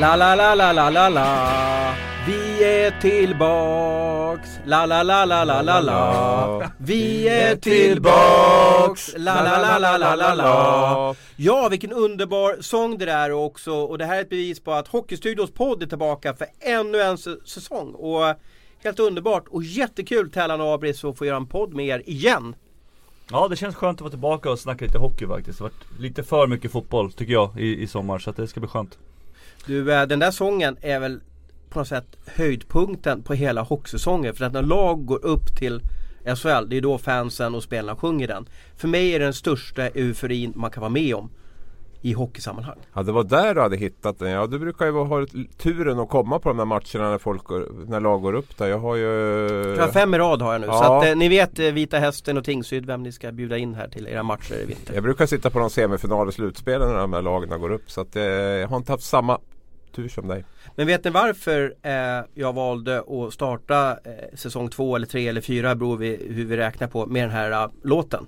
La la la la la la la Vi är tillbaks La la la la la la la Vi är tillbaks La la la la la la la Ja, vilken underbar sång det där också och det här är ett bevis på att Hockeystudios podd är tillbaka för ännu en säsong och helt underbart och jättekul Tellan och Abris att få göra en podd med er igen Ja det känns skönt att vara tillbaka och snacka lite hockey faktiskt. Det har varit lite för mycket fotboll tycker jag i, i sommar så att det ska bli skönt. Du, eh, den där sången är väl på något sätt höjdpunkten på hela hockeysäsongen. För att när lag går upp till SHL, det är då fansen och spelarna sjunger den. För mig är det den största euforin man kan vara med om i hockeysammanhang. Ja det var där du hade hittat den. Ja du brukar ju ha turen att komma på de där matcherna när, folk när lag går upp där. Jag har ju... Jag har fem i rad har jag nu. Ja. Så att eh, ni vet eh, Vita Hästen och Tingsryd vem ni ska bjuda in här till era matcher i vinter. Jag brukar sitta på de semifinaler och slutspelen när de här lagen går upp. Så att eh, jag har inte haft samma tur som dig. Men vet ni varför eh, jag valde att starta eh, säsong två eller tre eller fyra beror vi hur vi räknar på med den här uh, låten.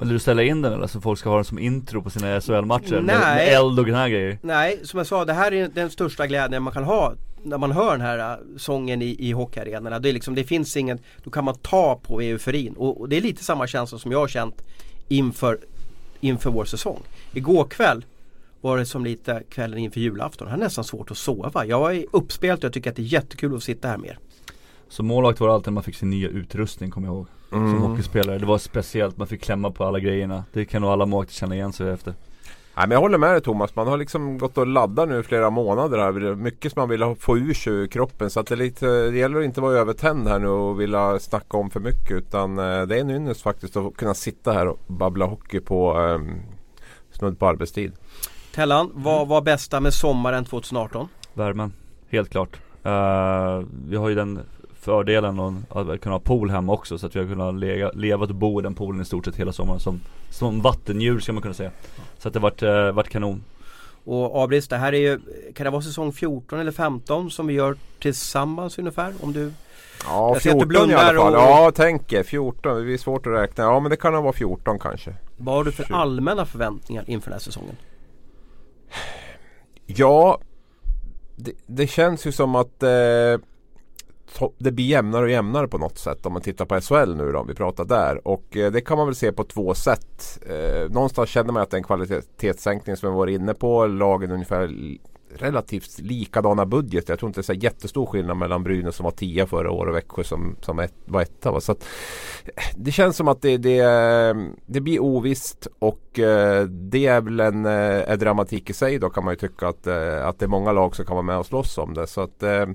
Vill du ställa in den eller så folk ska ha den som intro på sina SHL-matcher? Nej. Med, med eld och såna grejer? Nej, som jag sa det här är den största glädjen man kan ha när man hör den här äh, sången i, i hockeyarenorna. Det, är liksom, det finns ingen, då kan man ta på euforin och, och det är lite samma känsla som jag har känt inför, inför vår säsong. Igår kväll var det som lite kvällen inför julafton. Jag har nästan svårt att sova. Jag är uppspelt och jag tycker att det är jättekul att sitta här med er. Som målvakt var det alltid när man fick sin nya utrustning kommer jag ihåg. Mm. Som hockeyspelare. Det var speciellt, man fick klämma på alla grejerna. Det kan nog alla målvakter känna igen sig efter. Nej, men jag håller med dig Thomas. Man har liksom gått och laddat nu flera månader här. Mycket som man vill få ur sig ur kroppen. Så att det, är lite, det gäller att inte vara övertänd här nu och vilja snacka om för mycket. Utan eh, det är en ynnest faktiskt att kunna sitta här och babbla hockey på um, snudd på arbetstid. Tellan, vad var bästa med sommaren 2018? Värmen, helt klart. Uh, vi har ju den fördelen att kunna ha pool hemma också så att vi har kunnat lega, leva och bo i den poolen i stort sett hela sommaren som, som vattendjur ska man kunna säga. Så att det vart, uh, vart kanon. Och Abris, det här är ju, kan det vara säsong 14 eller 15 som vi gör tillsammans ungefär? Om du Ja, 14 i alla fall. Och... Ja, tänker 14. Det är svårt att räkna. Ja, men det kan nog vara 14 kanske. Vad har du för allmänna förväntningar inför den här säsongen? Ja, det, det känns ju som att eh, det blir jämnare och jämnare på något sätt om man tittar på SHL nu då, om vi pratar där. Och eh, det kan man väl se på två sätt. Eh, någonstans känner man att det är en kvalitetssänkning som vi var inne på. Lagen ungefär relativt likadana budget. Jag tror inte det är så jättestor skillnad mellan Brynäs som var 10 förra året och Växjö som, som ett, var etta. Va? Så att, eh, det känns som att det, det, det blir ovisst och eh, det är väl en, eh, dramatik i sig då kan man ju tycka att, eh, att det är många lag som kan vara med och slåss om det. Så, att, eh,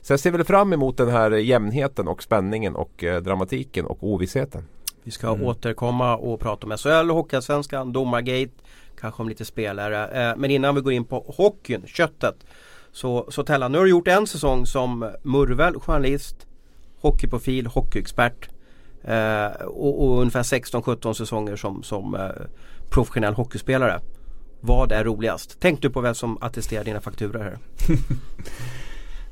så jag ser väl fram emot den här jämnheten och spänningen och eh, dramatiken och ovissheten. Vi ska mm. återkomma och prata om SHL, Hockeyallsvenskan, Domargate Kanske om lite spelare. Eh, men innan vi går in på hockeyn, köttet. Så, så Tellan, nu har du gjort en säsong som Murvel, journalist, hockeyprofil, hockeyexpert. Eh, och, och, ungefär 16-17 säsonger som, som eh, professionell hockeyspelare. Vad är roligast? Tänk du på vem som attesterar dina fakturor här?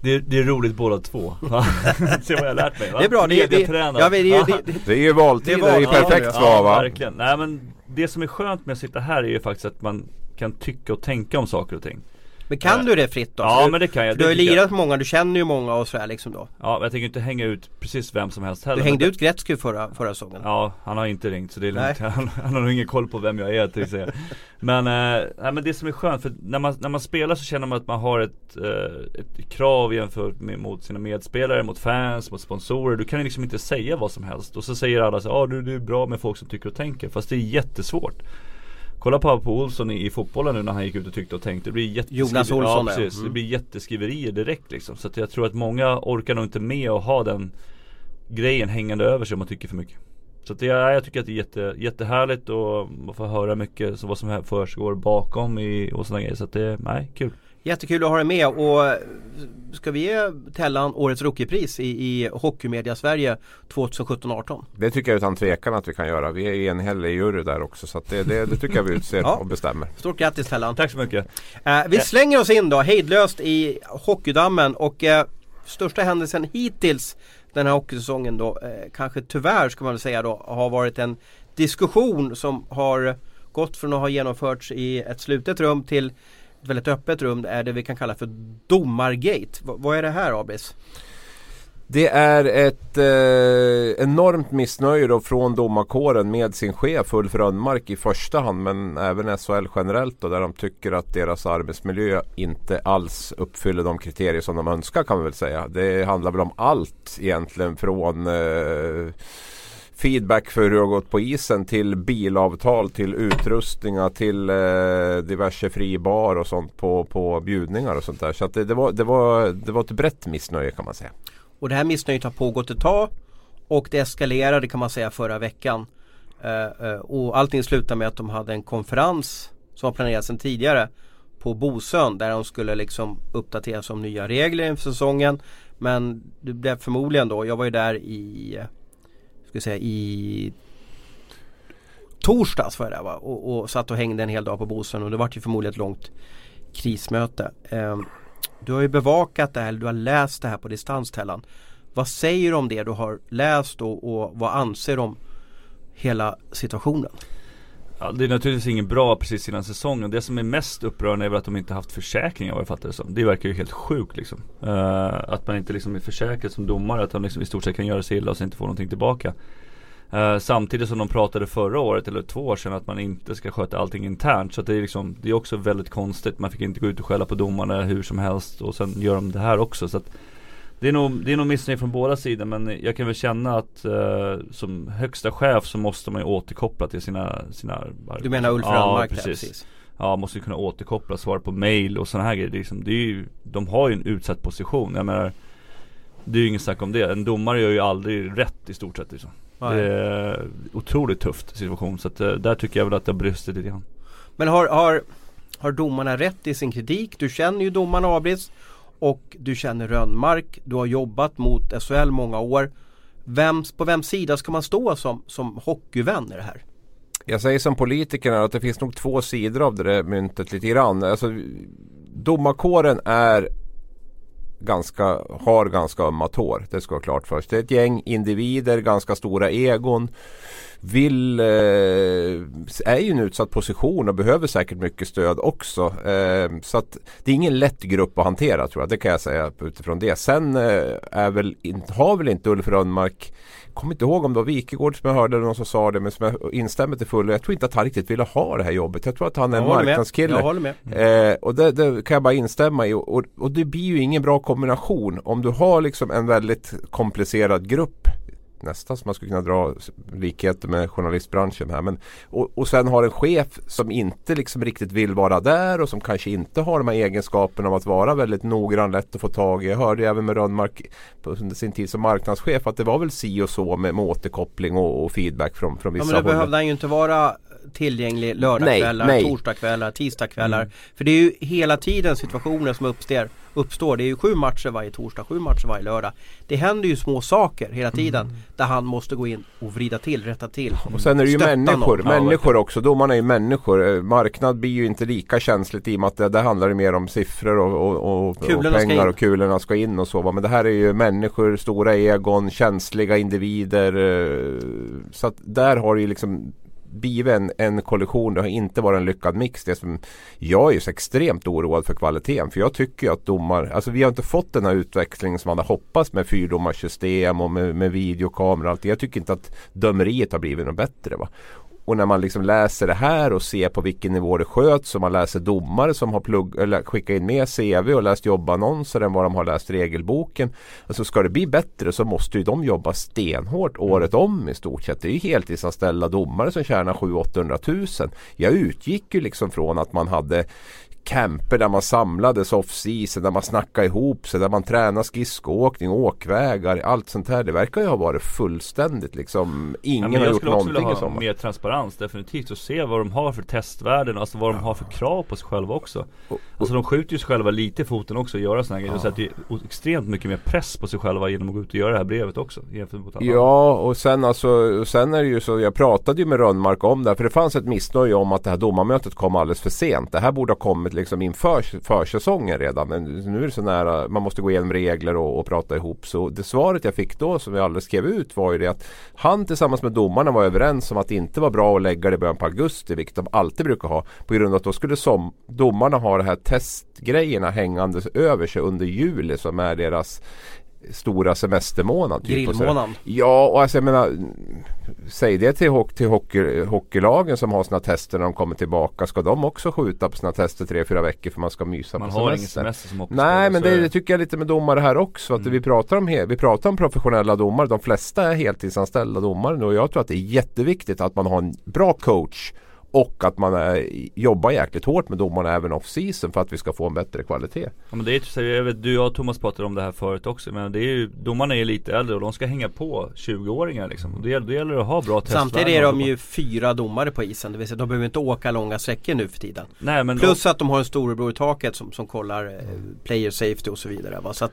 Det är, det är roligt båda två. Se vad jag har lärt mig va? Det är bra, det, är, det, ja, det, det, det, det är ju valtid, det är, ju perfekt ja, svar va? Ja, verkligen. Nej men det som är skönt med att sitta här är ju faktiskt att man kan tycka och tänka om saker och ting. Men kan äh, du det fritt då? Ja men det kan jag. Du har ju lirat med många, du känner ju många och sådär liksom då. Ja men jag tänker inte hänga ut precis vem som helst heller. Du hängde ut Gretzky förra, förra säsongen. Ja, han har inte ringt så det är lugnt. Han, han, har nog ingen koll på vem jag är till säga. Men, eh, nej, men det som är skönt, för när man, när man spelar så känner man att man har ett, eh, ett krav jämfört med mot sina medspelare, mot fans, mot sponsorer. Du kan liksom inte säga vad som helst. Och så säger alla så ja ah, du, du är bra med folk som tycker och tänker. Fast det är jättesvårt. Kolla på, på Olsson i, i, fotbollen nu när han gick ut och tyckte och tänkte. Det blir Jonas Olsson ja, precis. Mm. Det blir jätteskriverier direkt liksom. Så att jag tror att många orkar nog inte med att ha den grejen hängande över sig om man tycker för mycket. Så att det, ja, jag tycker att det är jätte, jättehärligt och man får höra mycket så vad som försiggår bakom i, och sådana grejer. Så att det, nej, kul. Jättekul att ha dig med och ska vi ge Tellan årets rookiepris i, i Hockeymedia Sverige 2017-18? Det tycker jag utan tvekan att vi kan göra. Vi är enhälliga i jury där också så det, det, det, tycker jag vi utser ja. och bestämmer. Stort grattis Tellan! Tack så mycket! Eh, vi slänger oss in då hejdlöst i Hockeydammen och eh, största händelsen hittills den här hockeysäsongen då eh, kanske tyvärr ska man säga då har varit en diskussion som har gått från att ha genomförts i ett slutet rum till väldigt öppet rum är det vi kan kalla för domargate. V vad är det här Abis? Det är ett eh, enormt missnöje då från domarkåren med sin chef Ulf Rönnmark i första hand men även SHL generellt då, där de tycker att deras arbetsmiljö inte alls uppfyller de kriterier som de önskar kan man väl säga. Det handlar väl om allt egentligen från eh, feedback för hur det har gått på isen till bilavtal till utrustningar till eh, diverse fribar och sånt på, på bjudningar och sånt där. Så det, det, var, det, var, det var ett brett missnöje kan man säga. Och det här missnöjet har pågått ett tag och det eskalerade kan man säga förra veckan. Eh, eh och allting slutade med att de hade en konferens som var planerad sedan tidigare på Bosön där de skulle liksom uppdateras om nya regler inför säsongen. Men det blev förmodligen då, jag var ju där i, ska säga i torsdags var jag där va? Och, och satt och hängde en hel dag på Bosön och det var ju förmodligen ett långt krismöte. Eh, du har ju bevakat det här, du har läst det här på distans Tellan. Vad säger du om det du har läst och, och vad anser du om hela situationen? Ja, det är naturligtvis inget bra precis innan säsongen. Det som är mest upprörande är väl att de inte haft försäkringar vad jag fattar det som. Det verkar ju helt sjukt liksom. Uh, att man inte liksom är försäkrad som domare. Att de liksom i stort sett kan göra sig illa och sen inte få någonting tillbaka. Uh, samtidigt som de pratade förra året eller två år sedan att man inte ska sköta allting internt. Så det är liksom, det är också väldigt konstigt. Man fick inte gå ut och skälla på domarna hur som helst och sen gör de det här också. Så att det är nog, det är nog missnöje från båda sidor men jag kan väl känna att uh, som högsta chef så måste man ju återkoppla till sina, sina Du menar Ulf Rönnmark ja, precis. precis. Ja, måste kunna återkoppla, svara på mail och sådana här grejer. Det är liksom, det är ju, de har ju en utsatt position. Jag menar Det är ju inget snack om det. En domare gör ju aldrig rätt i stort sett liksom. Det är otroligt tufft situation så att, eh, där tycker jag väl att det har brustit lite grann. Men har, har, har domarna rätt i sin kritik? Du känner ju domarna Abris och du känner Rönnmark. Du har jobbat mot SHL många år. Vems, på vems sida ska man stå som, som hockeyvän i det här? Jag säger som politikerna att det finns nog två sidor av det där myntet lite grann. Alltså, domarkåren är ganska, har ganska ömma tår. Det ska vara klart först. Det är ett gäng individer, ganska stora egon. Vill, eh, är i en utsatt position och behöver säkert mycket stöd också. Eh, så att det är ingen lätt grupp att hantera tror jag. Det kan jag säga utifrån det. Sen eh, är väl, har väl inte Ulf Rönnmark kommer inte ihåg om det var Wikegård som jag hörde någon som sa det men som jag instämmer till fullo. Jag tror inte att han riktigt ville ha det här jobbet. Jag tror att han är en marknadskille. Jag håller med. Mm. Eh, och det, det, kan jag bara instämma i. Och, och, och, det blir ju ingen bra kombination. Om du har liksom en väldigt komplicerad grupp nästan som man skulle kunna dra likheter med journalistbranschen här. Men, och, och sen har en chef som inte liksom riktigt vill vara där och som kanske inte har de här egenskaperna av att vara väldigt noggrann, lätt att få tag i. Jag hörde även med Rönnmark under sin tid som marknadschef att det var väl si och så med, med återkoppling och, och feedback från, från vissa ja, men det håll. behövde han ju inte vara tillgänglig lördagskvällar, torsdagskvällar, tisdagskvällar. Mm. För det är ju hela tiden situationer som uppstår. uppstår. Det är ju sju matcher varje torsdag, sju matcher varje lördag. Det händer ju små saker hela tiden mm. där han måste gå in och vrida till, rätta till. Och sen är det ju människor, någon. människor också. Domarna är ju människor. Eh, marknad blir ju inte lika känsligt i och med att det, där handlar det mer om siffror och, och, och, och pengar och kulorna ska in och så. Men det här är ju människor, stora egon, känsliga individer. Eh, så att där har det ju liksom blivit en, en kollision. Det har inte varit en lyckad mix. Det som, jag är ju så extremt oroad för kvaliteten. För jag tycker att domar, alltså vi har inte fått den här utvecklingen som man hade hoppats med fyrdomarsystem och med, med videokamera och allt. Jag tycker inte att dömeriet har blivit något bättre. Va? Och när man liksom läser det här och ser på vilken nivå det sköts och man läser domare som har plugg, eller skickat in mer CV och läst jobbannonser än vad de har läst regelboken. Alltså ska det bli bättre så måste ju de jobba stenhårt året om i stort sett. Det är ju heltidsanställda domare som tjänar 700-800 000. Jag utgick ju liksom från att man hade camper där man samlades off-season, där man snackade ihop sig, där man tränade skridskoåkning, åkvägar, allt sånt här. Det verkar ju ha varit fullständigt liksom. Ingen ja, har gjort någonting i sommar. Jag skulle också vilja ha mer transparens definitivt och se vad de har för testvärden, alltså vad de har för krav på sig själva också. Alltså de skjuter ju sig själva lite i foten också och göra sådana grejer. Ja. Så att det är extremt mycket mer press på sig själva genom att gå ut och göra det här brevet också. Ja och sen alltså, sen är det ju så, jag pratade ju med Rönnmark om det här, för det fanns ett missnöje om att det här domarmötet kom alldeles för sent. Det här borde ha kommit liksom inför försäsongen redan. Men nu är det så nära, man måste gå igenom regler och, och prata ihop. Så det svaret jag fick då som jag aldrig skrev ut var ju det att han tillsammans med domarna var överens om att det inte var bra att lägga det i början på augusti, vilket de alltid brukar ha. På grund av att då skulle som, domarna ha de här testgrejerna hängandes över sig under juli som är deras stora semestermånad. Typ, Grillmånaden. Ja, och alltså jag menar Säg det till, till hockey, hockeylagen som har sina tester när de kommer tillbaka. Ska de också skjuta på sina tester tre, fyra veckor för man ska mysa man på semester? Man har ingen semester som Nej, men det, det, tycker jag lite med domare här också. Att mm. vi, pratar om, vi pratar om professionella domare. De flesta är heltidsanställda domare nu och jag tror att det är jätteviktigt att man har en bra coach och att man är, jobbar jäkligt hårt med domarna även off-season för att vi ska få en bättre kvalitet. Ja men det är ju, jag vet, du och Thomas pratade om det här förut också. Men det är ju, domarna är lite äldre och de ska hänga på 20-åringar liksom. Och det, det gäller att ha bra testvärden. Samtidigt är de ju fyra domare på isen. Det vill säga de behöver inte åka långa sträckor nu för tiden. Nej, men Plus då... att de har en storebror i taket som, som kollar eh, player safety och så vidare. Va? Så att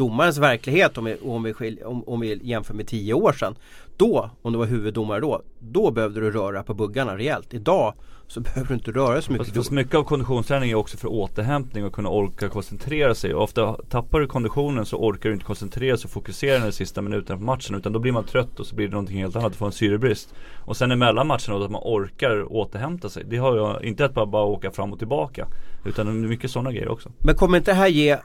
domarens verklighet om vi, om, vi skil, om, om vi jämför med tio år sedan. Då, om du var huvuddomare då, då behövde du röra på buggarna rejält. Idag så behöver du inte röra så mycket. Fast, fast mycket av konditionsträning är också för återhämtning och kunna orka koncentrera sig. Och ofta tappar du konditionen så orkar du inte koncentrera sig och fokusera den sista minuten på matchen. Utan då blir man trött och så blir det någonting helt annat, du får en syrebrist. Och sen emellan matcherna att man orkar återhämta sig. Det har jag inte att bara, bara åka fram och tillbaka. Utan det är mycket sådana grejer också. Men kommer inte det här ge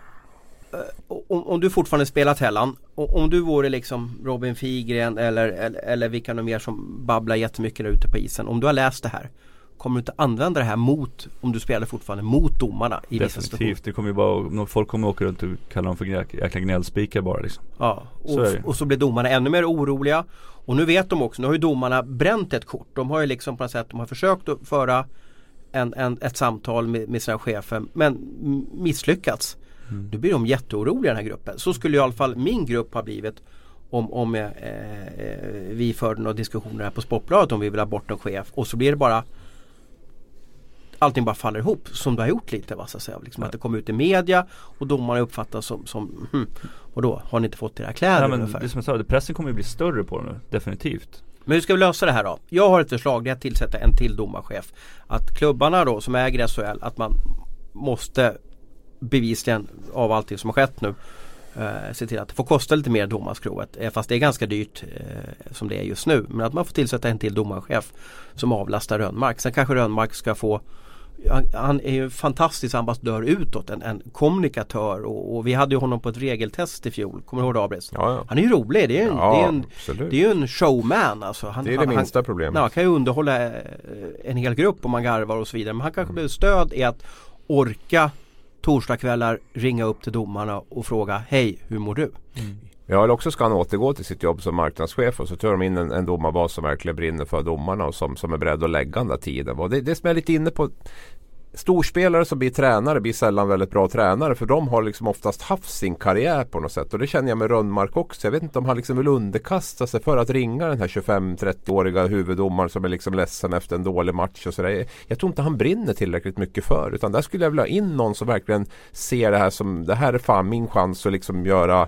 om, om, du fortfarande spelar Tellan, om du vore liksom Robin Figren eller, eller, eller vilka mer som babblar jättemycket där ute på isen. Om du har läst det här Kommer du inte använda det här mot, om du spelar fortfarande, mot domarna i situationer? det kommer ju bara, folk kommer åka runt och kalla dem för jäkla gnällspikar bara liksom. Ja, och så, och så blir domarna ännu mer oroliga. Och nu vet de också, nu har ju domarna bränt ett kort. De har ju liksom på något sätt, de har försökt att föra en, en, ett samtal med, med sina chefer men misslyckats. Mm. Nu blir de jätteoroliga den här gruppen. Så skulle i alla fall min grupp ha blivit om, om eh, eh, vi förde några diskussioner här på Sportbladet om vi vill ha bort en chef och så blir det bara allting bara faller ihop som det har gjort lite. Va, så att, säga. Liksom ja. att det kommer ut i media och domarna uppfattas som, som hmm, och då har ni inte fått era kläder Nej, men ungefär. Det som jag sa, pressen kommer ju bli större på det nu, definitivt. Men hur ska vi lösa det här då? Jag har ett förslag, det är att tillsätta en till domarchef. Att klubbarna då som äger SHL, att man måste bevisligen av allting som har skett nu eh, se till att det får kosta lite mer domarskrovet. Eh, fast det är ganska dyrt eh, som det är just nu. Men att man får tillsätta en till domarchef som avlastar Rönnmark. Sen kanske Rönnmark ska få han, är ju en fantastisk ambassadör utåt, en, en kommunikatör och, och, vi hade ju honom på ett regeltest i fjol. Kommer du ihåg det Abris? Ja, ja. Han är ju rolig, det är, en, ja, en, det är en showman alltså. Han, det är det han, minsta problemet. Han kan ju underhålla eh, en hel grupp om man garvar och så vidare. Men han kanske mm. behöver stöd i att orka torsdagskvällar ringa upp till domarna och fråga Hej, hur mår du? Mm. Ja, eller också ska han återgå till sitt jobb som marknadschef och så tar de in en, en domarbas som verkligen brinner för domarna och som, som är beredd att lägga den där tiden. Och det, det som jag är lite inne på Storspelare som blir tränare blir sällan väldigt bra tränare för de har liksom oftast haft sin karriär på något sätt. Och det känner jag med Rönnmark också. Jag vet inte om han liksom vill underkasta sig för att ringa den här 25-30-åriga huvuddomaren som är liksom ledsen efter en dålig match och sådär. Jag tror inte han brinner tillräckligt mycket för. Utan där skulle jag vilja ha in någon som verkligen ser det här som det här är fan min chans att liksom göra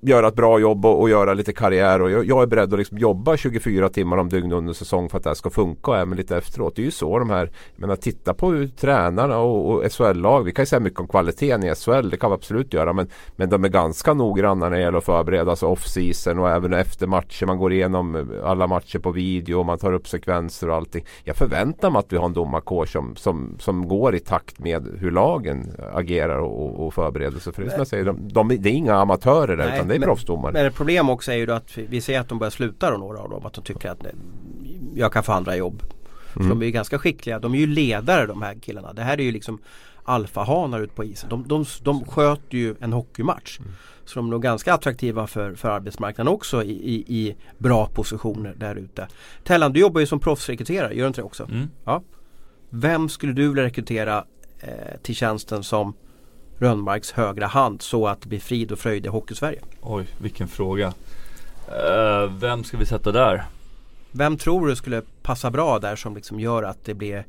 göra ett bra jobb och, och göra lite karriär. Och jag, jag, är beredd att liksom jobba 24 timmar om dygnet under säsong för att det här ska funka och även lite efteråt. Det är ju så de här, jag menar titta på hur tränarna och, och SHL-lag, vi kan ju säga mycket om kvaliteten i SHL, det kan vi absolut göra. Men, men de är ganska noggranna när det gäller att förbereda sig off-season och även efter matcher. Man går igenom alla matcher på video och man tar upp sekvenser och allting. Jag förväntar mig att vi har en domarkår som, som, som går i takt med hur lagen agerar och, och förbereder sig. För det, som jag säger, de, de, det är inga amatörer det där Nej, utan det är proffsdomare. Men ett problem också är ju att vi ser att de börjar sluta då några av dem. Att de tycker att jag kan få andra jobb. Mm. de är ju ganska skickliga. De är ju ledare de här killarna. Det här är ju liksom alfahanar ute på isen. De, de, de sköter ju en hockeymatch. Mm. Så de är nog ganska attraktiva för, för arbetsmarknaden också i, i, i bra positioner där ute. Tellan, du jobbar ju som proffsrekryterare, gör du inte det också? Mm. Ja. Vem skulle du vilja rekrytera eh, till tjänsten som Rönnmarks högra hand så att det blir frid och fröjd i Hockeysverige? Oj, vilken fråga. Uh, vem ska vi sätta där? Vem tror du skulle passa bra där som liksom gör att det blir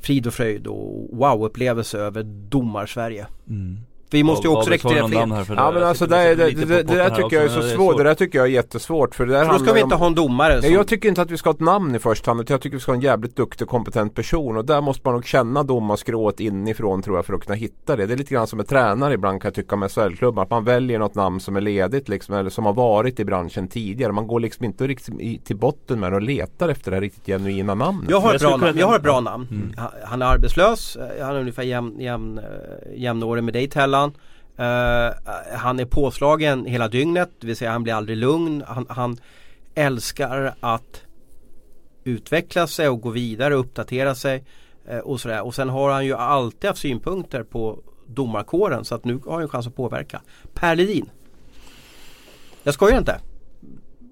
frid och fröjd och wow-upplevelse över domar-Sverige? Mm. Vi måste ju också rekrytera fler. Här ja men alltså det, det, det, det, där tycker jag är så svårt. Det där tycker jag är jättesvårt. För det där för då ska vi inte om, ha en domare. Som... Jag tycker inte att vi ska ha ett namn i första hand. Jag tycker vi ska ha en jävligt duktig kompetent person. Och där måste man nog känna domarskrået inifrån tror jag för att kunna hitta det. Det är lite grann som en tränare ibland kan jag tycka med SHL-klubbar. Att man väljer något namn som är ledigt liksom. Eller som har varit i branschen tidigare. Man går liksom inte riktigt till botten med det och letar efter det här riktigt genuina namnet. Jag har ett bra namn. Jag har ett bra namn. Mm. Han är arbetslös. Han är ungefär jämn, jämn, eh, jämnårig med dig Tellan. Uh, han är påslagen hela dygnet, det vill säga han blir aldrig lugn. Han, han älskar att utveckla sig och gå vidare och uppdatera sig. Uh, och, sådär. och sen har han ju alltid haft synpunkter på domarkåren så att nu har han en chans att påverka. Per Ledin. Jag skojar inte.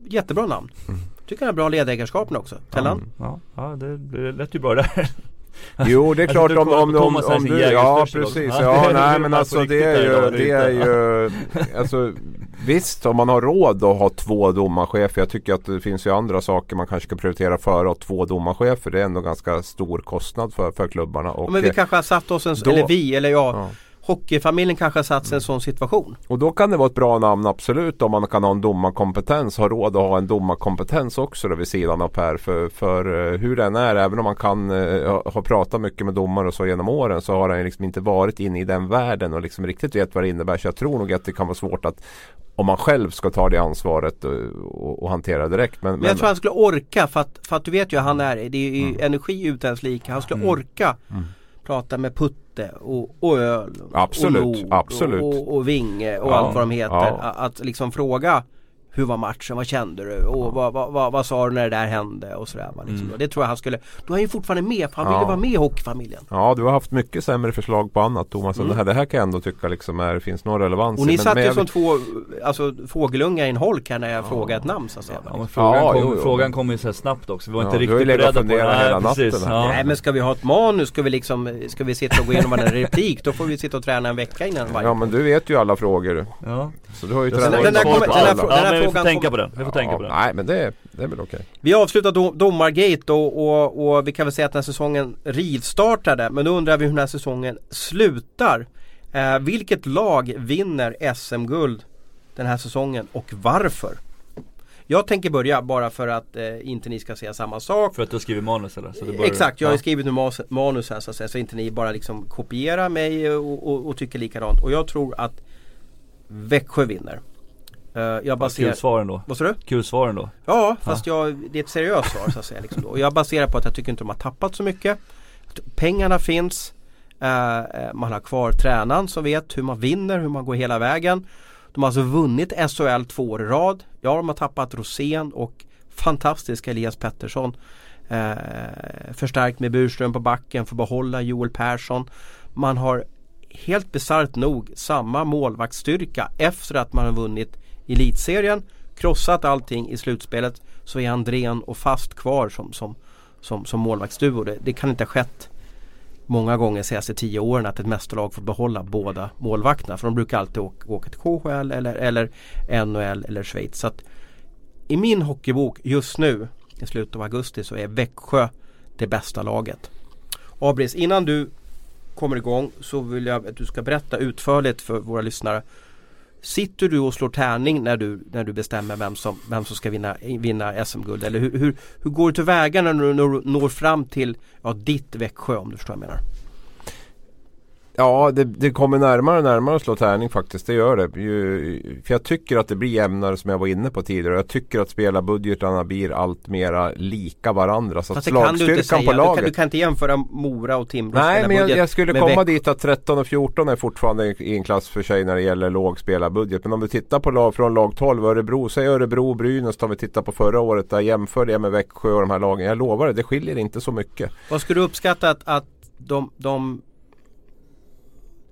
Jättebra namn. Mm. Tycker han har bra ledaregenskapen också. Tellan? Ja, ja det, det lät ju bra där. Jo det är klart om, om, om, om du, ja precis, ja nej men alltså det är ju, det är ju, alltså Visst, om man har råd att ha två domarchefer. Jag tycker att det finns ju andra saker man kanske ska prioritera före att ha två domarchefer. Det är ändå ganska stor kostnad för, för klubbarna. Och, men vi kanske har satt oss en, då, eller vi eller jag. Ja hockeyfamiljen kanske har satt sig i en sån situation. Och då kan det vara ett bra namn absolut om man kan ha en domarkompetens. Ha råd att ha en domarkompetens också då vid sidan av Per. För, för uh, hur den är, även om man kan uh, ha pratat mycket med domare och så genom åren så har han liksom inte varit inne i den världen och liksom riktigt vet vad det innebär. Så jag tror nog att det kan vara svårt att om man själv ska ta det ansvaret och, och, och hantera direkt. Men, men, jag tror han skulle orka för att, för att du vet ju han är, det är ju mm. energi utan ens lika. Han skulle mm. orka mm prata med Putte och, och Öl absolut, och Nord absolut. Och, och, Vinge och ja, allt vad de heter. Ja. Att liksom fråga hur var matchen? Vad kände du? Och vad, vad, vad, vad sa du när det där hände? Och sådär. Liksom. Mm. Det tror jag han skulle Då är han ju fortfarande med för han ja. ville vara med i hockeyfamiljen. Ja du har haft mycket sämre förslag på annat Thomas. Mm. Det, här, det här kan jag ändå tycka liksom är, finns någon relevans Och ni satt ju som två alltså, fågelungar i en holk här när jag ja. frågade ett namn så att säga. Ja, frågan, ja, kom, jo, jo. frågan kom ju så snabbt också. Vi var inte riktigt beredda på det. Hela natten, Nej men ska vi ha ett manus? Ska vi liksom Ska vi sitta och gå igenom en replik? Då får vi sitta och träna en vecka innan varje Ja men du vet ju alla frågor. Ja. Så du har ju tränat den, den, den, den, här, den här, frågan får tänka på den vi får tänka ja, på det. Nej men det, det är väl okej. Okay. Vi avslutar dom, domargate och, och, och, vi kan väl säga att den här säsongen rivstartade. Men då undrar vi hur den här säsongen slutar. Eh, vilket lag vinner SM-guld den här säsongen och varför? Jag tänker börja bara för att eh, inte ni ska säga samma sak. För att du har skrivit manus eller? Så börjar, Exakt, jag har ja. skrivit manus, manus här så att säga. Så inte ni bara liksom kopierar mig och, och, och tycker likadant. Och jag tror att Växjö vinner. Uh, jag baserar... Kul svar ändå. Vad sa du? Kul svar ändå. Ja, fast jag, det är ett seriöst svar så att säga. Liksom Och jag baserar på att jag tycker inte de har tappat så mycket. Pengarna finns. Uh, man har kvar tränaren som vet hur man vinner, hur man går hela vägen. De har alltså vunnit SHL två år i rad. Ja, de har tappat Rosén och fantastiska Elias Pettersson. Uh, förstärkt med Burström på backen för att behålla Joel Persson. Man har helt bisarrt nog samma målvaktsstyrka efter att man har vunnit elitserien, krossat allting i slutspelet så är Andrén och Fast kvar som, som, som, som målvaktsduo. Det, det kan inte ha skett många gånger de senaste tio åren att ett mästerlag får behålla båda målvakterna. För de brukar alltid åka, åka till KHL eller, eller NHL eller Schweiz. Så att I min hockeybok just nu i slutet av augusti så är Växjö det bästa laget. Abris, innan du kommer igång så vill jag att du ska berätta utförligt för våra lyssnare Sitter du och slår tärning när du, när du bestämmer vem som, vem som ska vinna, vinna SM-guld? Eller hur, hur, hur går du tillväga när du når, når fram till ja, ditt Växjö om du förstår vad jag menar? Ja, det, det, kommer närmare och närmare att slå tärning faktiskt. Det gör det. Ju, för jag tycker att det blir jämnare som jag var inne på tidigare. Jag tycker att spelarbudgetarna blir allt mera lika varandra. Så Fast det kan du inte säga. På laget, du, kan, du kan inte jämföra Mora och Timrå Nej, men jag, jag skulle komma dit att 13 och 14 är fortfarande i en klass för sig när det gäller låg spelarbudget. Men om du tittar på lag från lag 12, Örebro, säg Örebro och Brynäs om vi tittar på förra året. Där jämför det med Växjö och de här lagen. Jag lovar det, det skiljer inte så mycket. Vad skulle du uppskatta att, att de, de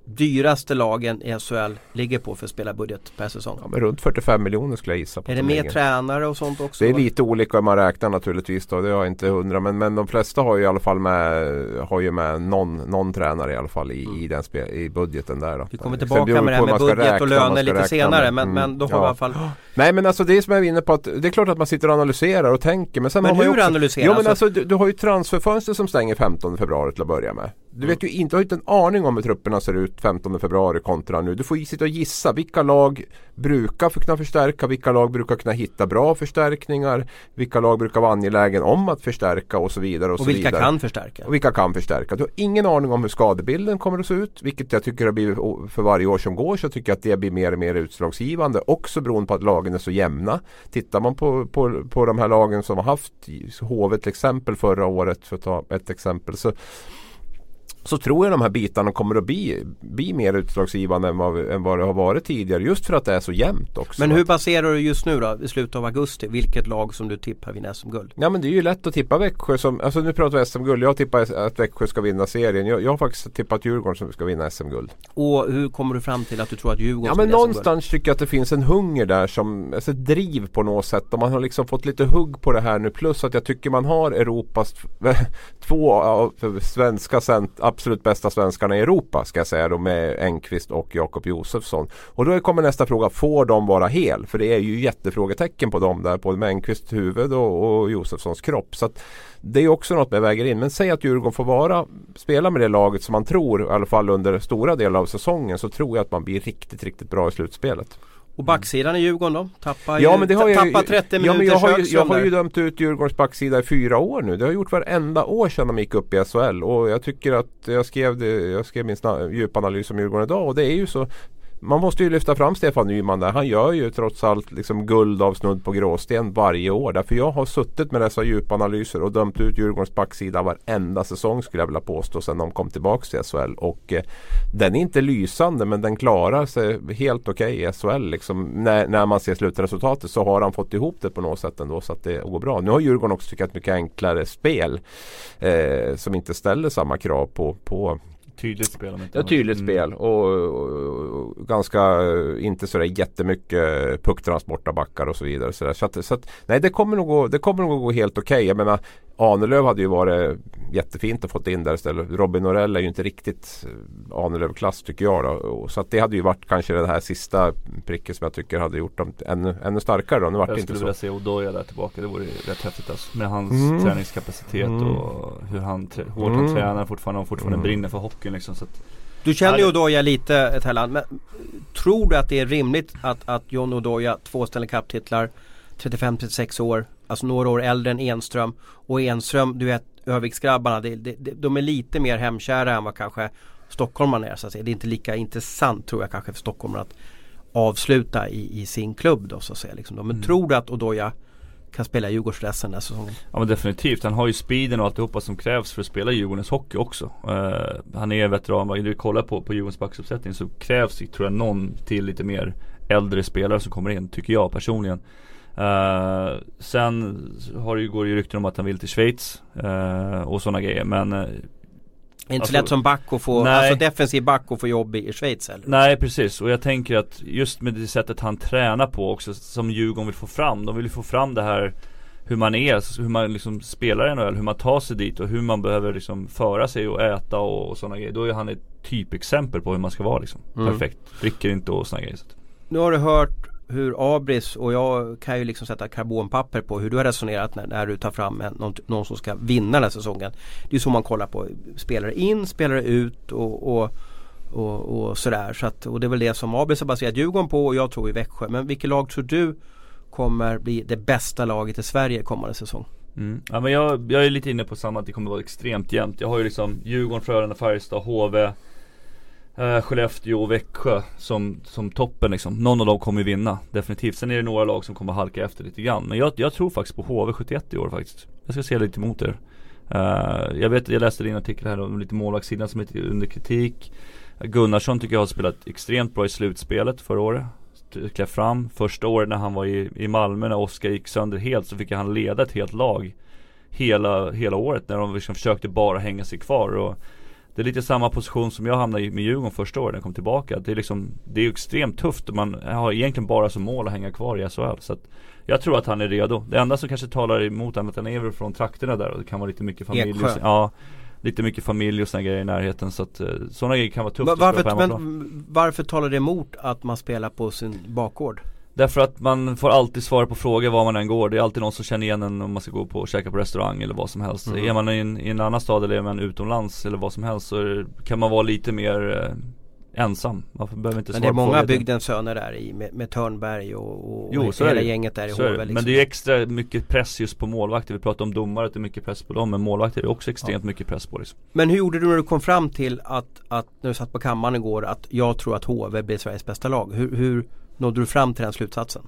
dyraste lagen i SHL ligger på för spelarbudget per säsong? Ja, men runt 45 miljoner skulle jag gissa på. Är det mer tränare och sånt också? Det är lite olika hur man räknar naturligtvis. Då. Det har jag inte hundra men, men de flesta har ju i alla fall med, har ju med någon, någon tränare i alla fall i, mm. i, den spel, i budgeten där. Då. Vi kommer tillbaka med det här med budget räkna, och löner lite senare men, mm, men då har ja. vi i alla fall Nej men alltså det som jag är inne på att det är klart att man sitter och analyserar och tänker men sen Men har hur också, analyserar? Jo men alltså du, du har ju transferfönster som stänger 15 februari till att börja med. Du vet ju inte, har inte en aning om hur trupperna ser ut 15 februari kontra nu. Du får sitta och gissa vilka lag brukar kunna förstärka, vilka lag brukar kunna hitta bra förstärkningar, vilka lag brukar vara angelägen om att förstärka och så vidare. Och, och vilka vidare. kan förstärka. Och vilka kan förstärka. Du har ingen aning om hur skadebilden kommer att se ut. Vilket jag tycker har blivit för varje år som går så tycker jag att det blir mer och mer utslagsgivande. Också beroende på att lagen är så jämna. Tittar man på, på, på de här lagen som har haft HV till exempel förra året för att ta ett exempel. Så så tror jag de här bitarna kommer att bli, bli mer utslagsgivande än vad, än vad det har varit tidigare. Just för att det är så jämnt också. Men hur baserar du just nu då i slutet av augusti? Vilket lag som du tippar vinner SM-guld? Ja men det är ju lätt att tippa Växjö som, alltså nu pratar vi SM-guld. Jag tippar att Växjö ska vinna serien. Jag, jag har faktiskt tippat Djurgården som ska vinna SM-guld. Och hur kommer du fram till att du tror att Djurgården Ja ska men vinna någonstans tycker jag att det finns en hunger där som, alltså ett driv på något sätt. Och man har liksom fått lite hugg på det här nu. Plus att jag tycker man har Europas, två av svenska, absolut bästa svenskarna i Europa ska jag säga då med Engqvist och Jakob Josefsson. Och då kommer nästa fråga, får de vara hel? För det är ju jättefrågetecken på dem där, både med Engqvists huvud och, och Josefssons kropp. Så det är också något man väger in. Men säg att Djurgården får vara, spela med det laget som man tror, i alla fall under stora delar av säsongen, så tror jag att man blir riktigt, riktigt bra i slutspelet. Och backsidan i Djurgården då? Tappar, ja, men det har jag, tappar 30 minuter ja, men jag, har ju, jag har ju dömt ut Djurgårdens backsida i fyra år nu. Det har jag gjort varenda år sedan de gick upp i SHL. Och jag tycker att jag skrev, det, jag skrev min djupanalys om Djurgården idag. Och det är ju så man måste ju lyfta fram Stefan Nyman där. Han gör ju trots allt liksom guld av snudd på gråsten varje år. Därför jag har suttit med dessa djupanalyser och dömt ut Djurgårdens backsida varenda säsong skulle jag vilja påstå sedan de kom tillbaka till SHL. Och eh, den är inte lysande men den klarar sig helt okej okay i SHL. Liksom, när, när man ser slutresultatet så har han fått ihop det på något sätt ändå så att det går bra. Nu har Djurgården också tyckt ett mycket enklare spel eh, som inte ställer samma krav på, på Tydligt spel Ja tydligt mm. spel och, och, och, ganska inte sådär jättemycket pucktransport backar och så vidare. Så, så, att, så att, nej det kommer nog gå, det kommer nog gå helt okej. Okay. Jag menar Ahnelöv hade ju varit jättefint att få in där istället. Robin Norell är ju inte riktigt eh, Ahnelöv-klass tycker jag. Då. Så att det hade ju varit kanske den här sista pricken som jag tycker hade gjort dem ännu, ännu starkare. Då. Nu jag skulle vilja se Odoja där tillbaka. Det vore rätt häftigt alltså. Med hans mm. träningskapacitet mm. och hur han trä hårt mm. han tränar fortfarande och fortfarande mm. brinner för hockeyn liksom. Så att, du känner ju Odoja lite Tellan, men tror du att det är rimligt att, att John Odoja, två Stanley Cup-titlar, 35-36 år, alltså några år äldre än Enström och Enström, du vet Öviksgrabbarna, det, det, de är lite mer hemkära än vad kanske stockholmarna är så att säga. Det är inte lika intressant tror jag kanske för stockholmarna att avsluta i, i sin klubb då så att säga. Liksom. Men mm. tror du att Odoja kan spela Djurgårdsresten den här säsongen. Ja men definitivt. Han har ju speeden och alltihopa som krävs för att spela Djurgårdens hockey också. Uh, han är veteran. Om du kollar på, på Djurgårdens backsuppsättning så krävs det tror jag någon till lite mer äldre spelare som kommer in. Tycker jag personligen. Uh, sen har det, går det ju rykten om att han vill till Schweiz uh, och sådana grejer men uh, inte alltså, så lätt som back att få, nej. alltså defensiv back att få jobb i, i Schweiz eller? Nej precis och jag tänker att just med det sättet han tränar på också som Djurgården vill få fram. De vill ju få fram det här hur man är, hur man liksom spelar i NHL, hur man tar sig dit och hur man behöver liksom föra sig och äta och, och sådana grejer. Då är han ett typexempel på hur man ska vara liksom. Mm. Perfekt. Dricker inte och sådana grejer. Nu har du hört hur Abris och jag kan ju liksom sätta karbonpapper på hur du har resonerat när, när du tar fram en, någon, någon, som ska vinna den här säsongen. Det är så man kollar på spelare in, spelare ut och, och, och, och sådär. Så att, och det är väl det som Abris har baserat Djurgården på och jag tror i Växjö. Men vilket lag tror du kommer bli det bästa laget i Sverige kommande säsong? Mm. Ja, men jag, jag är lite inne på samma att det kommer vara extremt jämnt. Jag har ju liksom Djurgården, Frölunda, Färjestad, HV eh, Skellefteå och Växjö som, som toppen liksom. Någon av dem kommer ju vinna, definitivt. Sen är det några lag som kommer halka efter lite grann. Men jag, jag tror faktiskt på HV71 i år faktiskt. Jag ska se lite emot er. Uh, jag vet, jag läste din artikel här om lite målvaktssidan som är under kritik. Gunnarsson tycker jag har spelat extremt bra i slutspelet förra året. Klev fram. Första året när han var i, i Malmö när Oskar gick sönder helt så fick han leda ett helt lag. Hela, hela året när de liksom försökte bara hänga sig kvar. Och det är lite samma position som jag hamnade i med Djurgården första året när jag kom tillbaka. Det är liksom, det är extremt tufft och man har egentligen bara som mål att hänga kvar i SHL. Så att jag tror att han är redo. Det enda som kanske talar emot honom är att han är väl från trakterna där och det kan vara lite mycket familj. Eksjö. Ja, lite mycket familj och sådana grejer i närheten. Så att eh, sådana grejer kan vara tufft Va varför, men, varför talar det emot att man spelar på sin bakgård? Därför att man får alltid svara på frågor var man än går. Det är alltid någon som känner igen en om man ska gå på och käka på restaurang eller vad som helst. Mm. Är man i en, i en, annan stad eller är man utomlands eller vad som helst så kan man vara lite mer eh, ensam. Man behöver inte Men det är många bygdens söner där i med, med Törnberg och, och jo, hela gänget där i HV. Liksom. Men det är extra mycket press just på målvakter. Vi pratar om domare, att det är mycket press på dem. Men målvakter är det också extremt ja. mycket press på. Liksom. Men hur gjorde du när du kom fram till att, att när du satt på kammaren igår att jag tror att HV blir Sveriges bästa lag. Hur, hur nådde du fram till den slutsatsen?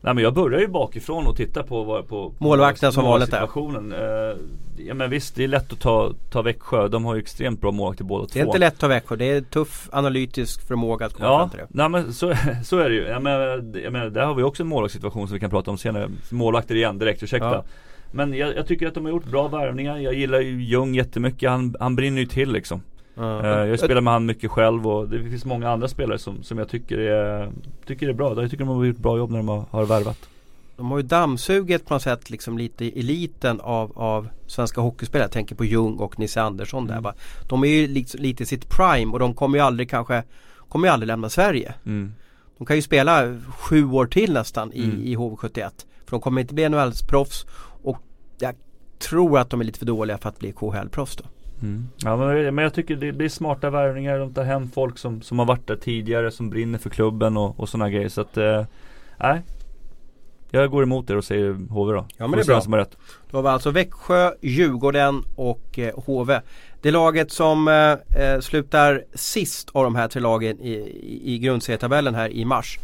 Nej men jag börjar ju bakifrån och titta på, på, på Målvakten som valet är. Eh, ja men visst det är lätt att ta, ta Växjö. De har ju extremt bra målvakter båda två. Det är inte lätt att ta Växjö. Det är tuff analytisk förmåga att komma ja, fram till det. Nej men så, så är det ju. Jag menar, jag menar, där har vi också en målvaktssituation som vi kan prata om senare. Målvakter igen direkt, ursäkta. Ja. Men jag, jag, tycker att de har gjort bra värvningar. Jag gillar ju Ljung jättemycket. Han, han brinner ju till liksom. Uh, jag spelar med han mycket själv och det finns många andra spelare som, som jag tycker är, tycker är bra. Jag tycker de har gjort bra jobb när de har, har värvat. De har ju dammsugit på något sätt liksom lite eliten av, av svenska hockeyspelare. Jag tänker på Ljung och Nisse Andersson där. Mm. De är ju lite, lite i sitt prime och de kommer ju aldrig kanske Kommer ju aldrig lämna Sverige. Mm. De kan ju spela sju år till nästan i, mm. i HV71. För de kommer inte bli NHL-proffs och jag tror att de är lite för dåliga för att bli KHL-proffs då. Mm. Ja men, men jag tycker det blir smarta värvningar. De tar hem folk som, som har varit där tidigare, som brinner för klubben och, och sådana grejer. Så att, eh, nej. Jag går emot er och säger HV då. Ja men det är bra. Som har rätt. Då har vi alltså Växjö, Djurgården och eh, HV. Det laget som eh, eh, slutar sist av de här tre lagen i, i, i grundserietabellen här i mars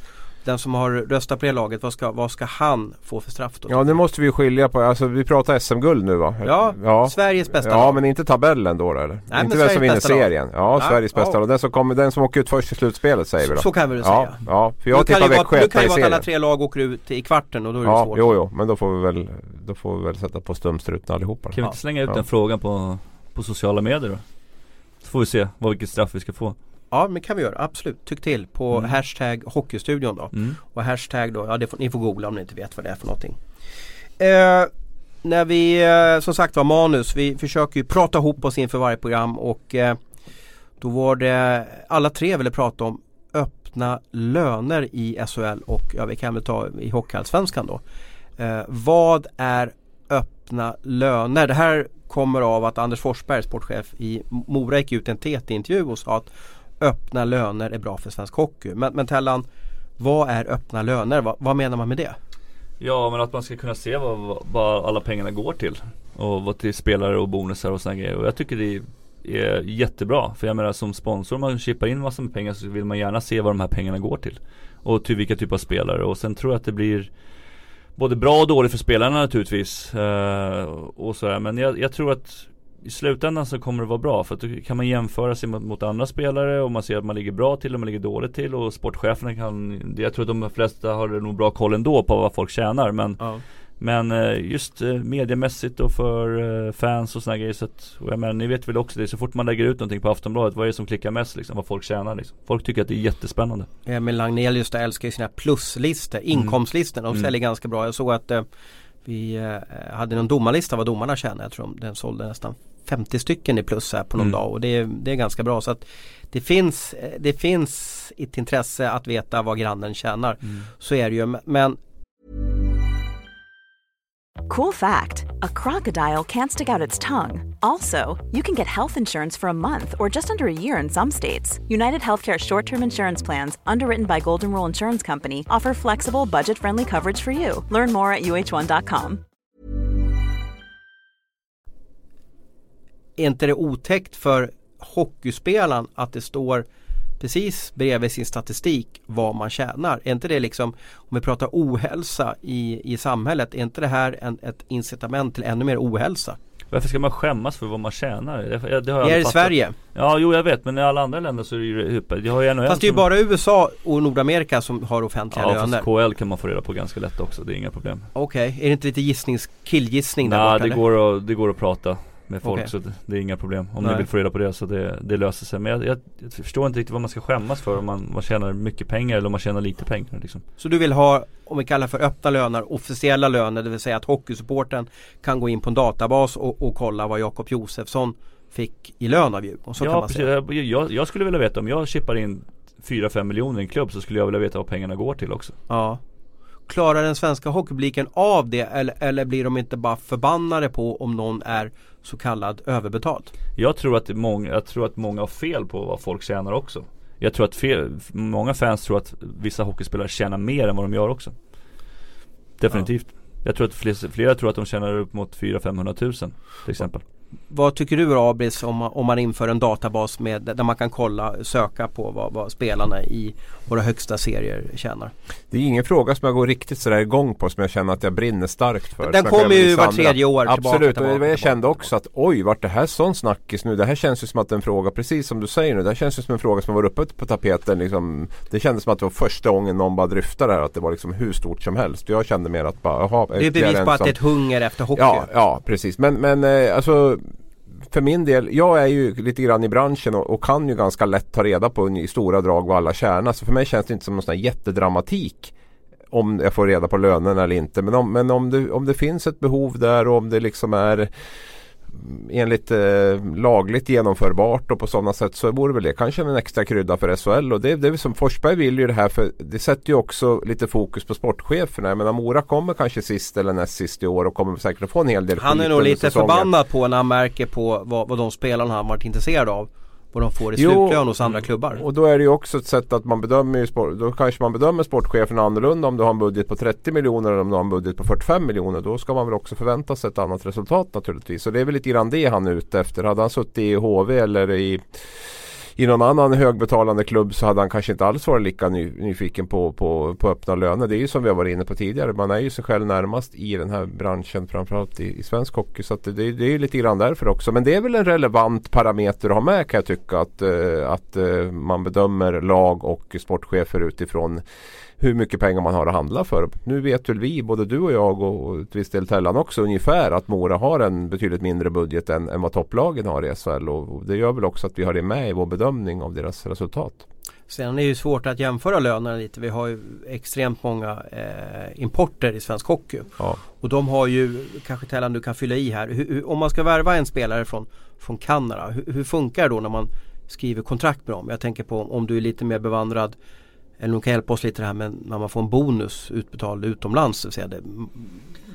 den som har röstat på det laget, vad ska, vad ska han få för straff då? Ja nu måste vi skilja på, alltså vi pratar SM-guld nu va? Ja, ja, Sveriges bästa Ja lag. men inte tabellen då eller? Nej, inte vem som vinner serien? Ja, ja, Sveriges bästa lag. Den som, kommer, den som åker ut först i slutspelet säger vi då. Så kan vi väl säga. Ja, för jag tippar Växjö Nu kan ju vara att alla tre lag åker ut i kvarten och då är det ja, svårt. Jo, jo, men då får vi väl, då får vi väl sätta på stumstruten allihopa. Kan vi inte slänga ut den frågan på, på sociala medier då? Så får vi se vad vilket straff vi ska få. Ja men kan vi göra, absolut. Tyck till på mm. hashtag Hockeystudion då. Mm. Och hashtag då, ja det får, ni får googla om ni inte vet vad det är för någonting. Eh, när vi eh, som sagt var manus, vi försöker ju prata ihop oss inför varje program och eh, då var det alla tre ville prata om öppna löner i SHL och ja, vi kan väl ta i Hockeyallsvenskan då. Eh, vad är öppna löner? Det här kommer av att Anders Forsberg, sportchef i Mora gick ut en TT-intervju och sa att öppna löner är bra för svensk hockey. Men, men Tellan, vad är öppna löner? Va, vad menar man med det? Ja men att man ska kunna se vad, vad alla pengarna går till. Och vad till spelare och bonusar och sådana grejer. Och jag tycker det är jättebra. För jag menar som sponsor, om man chippar in massor med pengar så vill man gärna se vad de här pengarna går till. Och till vilka typer av spelare. Och sen tror jag att det blir både bra och dåligt för spelarna naturligtvis. Uh, och sådär. Men jag, jag tror att i slutändan så kommer det vara bra för att då kan man jämföra sig mot, mot, andra spelare och man ser att man ligger bra till och man ligger dåligt till och sportcheferna kan Jag tror att de flesta har nog bra koll ändå på vad folk tjänar men ja. Men eh, just eh, mediemässigt och för eh, fans och sådana grejer så att, och jag menar, ni vet väl också det, så fort man lägger ut någonting på Aftonbladet, vad är det som klickar mest liksom? Vad folk tjänar liksom? Folk tycker att det är jättespännande Emil Lagnelius älskar ju sina pluslistor, mm. inkomstlistor, de säljer mm. ganska bra. Jag såg att vi hade någon domarlista vad domarna tjänar. Jag tror den sålde nästan 50 stycken i plus här på någon mm. dag och det är, det är ganska bra. Så att det finns, det finns ett intresse att veta vad grannen tjänar. Mm. Så är det ju. Men Cool fact a crocodile can't stick out its tongue. Also, you can get health insurance for a month or just under a year in some states. United Healthcare short term insurance plans, underwritten by Golden Rule Insurance Company, offer flexible, budget friendly coverage for you. Learn more at uh1.com. är inte det otäckt för hockeyspelaren att det står precis bredvid sin statistik vad man tjänar? Är inte det liksom, om vi pratar ohälsa i, i samhället, är inte det här en, ett incitament till ännu mer ohälsa? Varför ska man skämmas för vad man tjänar? Det, det har jag är det i Sverige? Ja, jo jag vet men i alla andra länder så är det ju jag har ju Fast det är ju bara USA och Nordamerika som har offentliga ja, löner. Ja KL kan man få reda på ganska lätt också, det är inga problem. Okej, okay. är det inte lite gissnings, killgissning där Nej, borta, det, går att, det går att prata med folk okay. så det, det, är inga problem. Om Nej. ni vill få reda på det så det, det löser sig. Men jag, jag, jag, förstår inte riktigt vad man ska skämmas för om man, man tjänar mycket pengar eller om man tjänar lite pengar. Liksom. Så du vill ha, om vi kallar för öppna löner, officiella löner, det vill säga att hockeysupporten kan gå in på en databas och, och kolla vad Jakob Josefsson fick i lön av Djurgården. Så ja, kan man säga. Jag, jag skulle vilja veta om jag chippar in 4-5 miljoner i en klubb så skulle jag vilja veta vad pengarna går till också. Ja. Klarar den svenska hockeypubliken av det eller, eller blir de inte bara förbannade på om någon är så kallad överbetald? Jag tror att, många, jag tror att många har fel på vad folk tjänar också. Jag tror att fel, många fans tror att vissa hockeyspelare tjänar mer än vad de gör också. Definitivt. Ja. Jag tror att flera, flera tror att de tjänar upp mot 400-500 tusen till exempel. Vad tycker du Abris om, om man inför en databas med, där man kan kolla, söka på vad, vad, spelarna i våra högsta serier tjänar? Det är ingen fråga som jag går riktigt sådär igång på som jag känner att jag brinner starkt för. Den kommer ju var tredje år Absolut, tillbaka, tillbaka, och jag kände också att oj, vart det här sån snackis nu? Det här känns ju som att en fråga, precis som du säger nu, det här känns ju som en fråga som var uppe på tapeten. Liksom, det kändes som att det var första gången någon bara dryftade det här, att det var liksom hur stort som helst. Jag kände mer att bara, jaha, Det är bevis på att det är ett hunger efter hockey. Ja, ja precis. Men, men eh, alltså för min del, jag är ju lite grann i branschen och, och, kan ju ganska lätt ta reda på i stora drag vad alla tjänar. Så för mig känns det inte som någon sån här jättedramatik om jag får reda på lönen eller inte. Men om, men om, det, om det finns ett behov där och om det liksom är enligt eh, lagligt genomförbart och på sådana sätt så vore väl det kanske en extra krydda för SHL. Och det, det är som Forsberg vill ju det här för det sätter ju också lite fokus på sportcheferna. Jag menar Mora kommer kanske sist eller näst sist i år och kommer säkert att få en hel del Han är nog lite säsongen. förbannad på när han märker på vad, vad de spelarna han varit intresserad av vad de får i slutlön hos andra klubbar. Och då är det ju också ett sätt att man bedömer sport, Då kanske man bedömer sportchefen annorlunda om du har en budget på 30 miljoner eller om du har en budget på 45 miljoner. Då ska man väl också förvänta sig ett annat resultat naturligtvis. Så det är väl lite grann det han är ute efter. Hade han suttit i HV eller i i någon annan högbetalande klubb så hade han kanske inte alls varit lika ny, nyfiken på, på, på öppna löner. Det är ju som vi har varit inne på tidigare. Man är ju sig själv närmast i den här branschen framförallt i, i svensk hockey. Så det, det, är lite grann därför också. Men det är väl en relevant parameter att ha med kan jag tycka. Att, eh, att eh, man bedömer lag och sportchefer utifrån hur mycket pengar man har att handla för. Nu vet väl vi, både du och jag och till viss del Tellan också ungefär att Mora har en betydligt mindre budget än, än vad topplagen har i SHL och det gör väl också att vi har det med i vår bedömning av deras resultat. Sen är det ju svårt att jämföra lönerna lite. Vi har ju extremt många eh, importer i svensk hockey. Ja. Och de har ju, kanske Tellan du kan fylla i här. Hur, hur, om man ska värva en spelare från, från Kanada, hur, hur funkar det då när man skriver kontrakt med dem? Jag tänker på om du är lite mer bevandrad eller de kan hjälpa oss lite det här med när man får en bonus utbetald utomlands. Så det,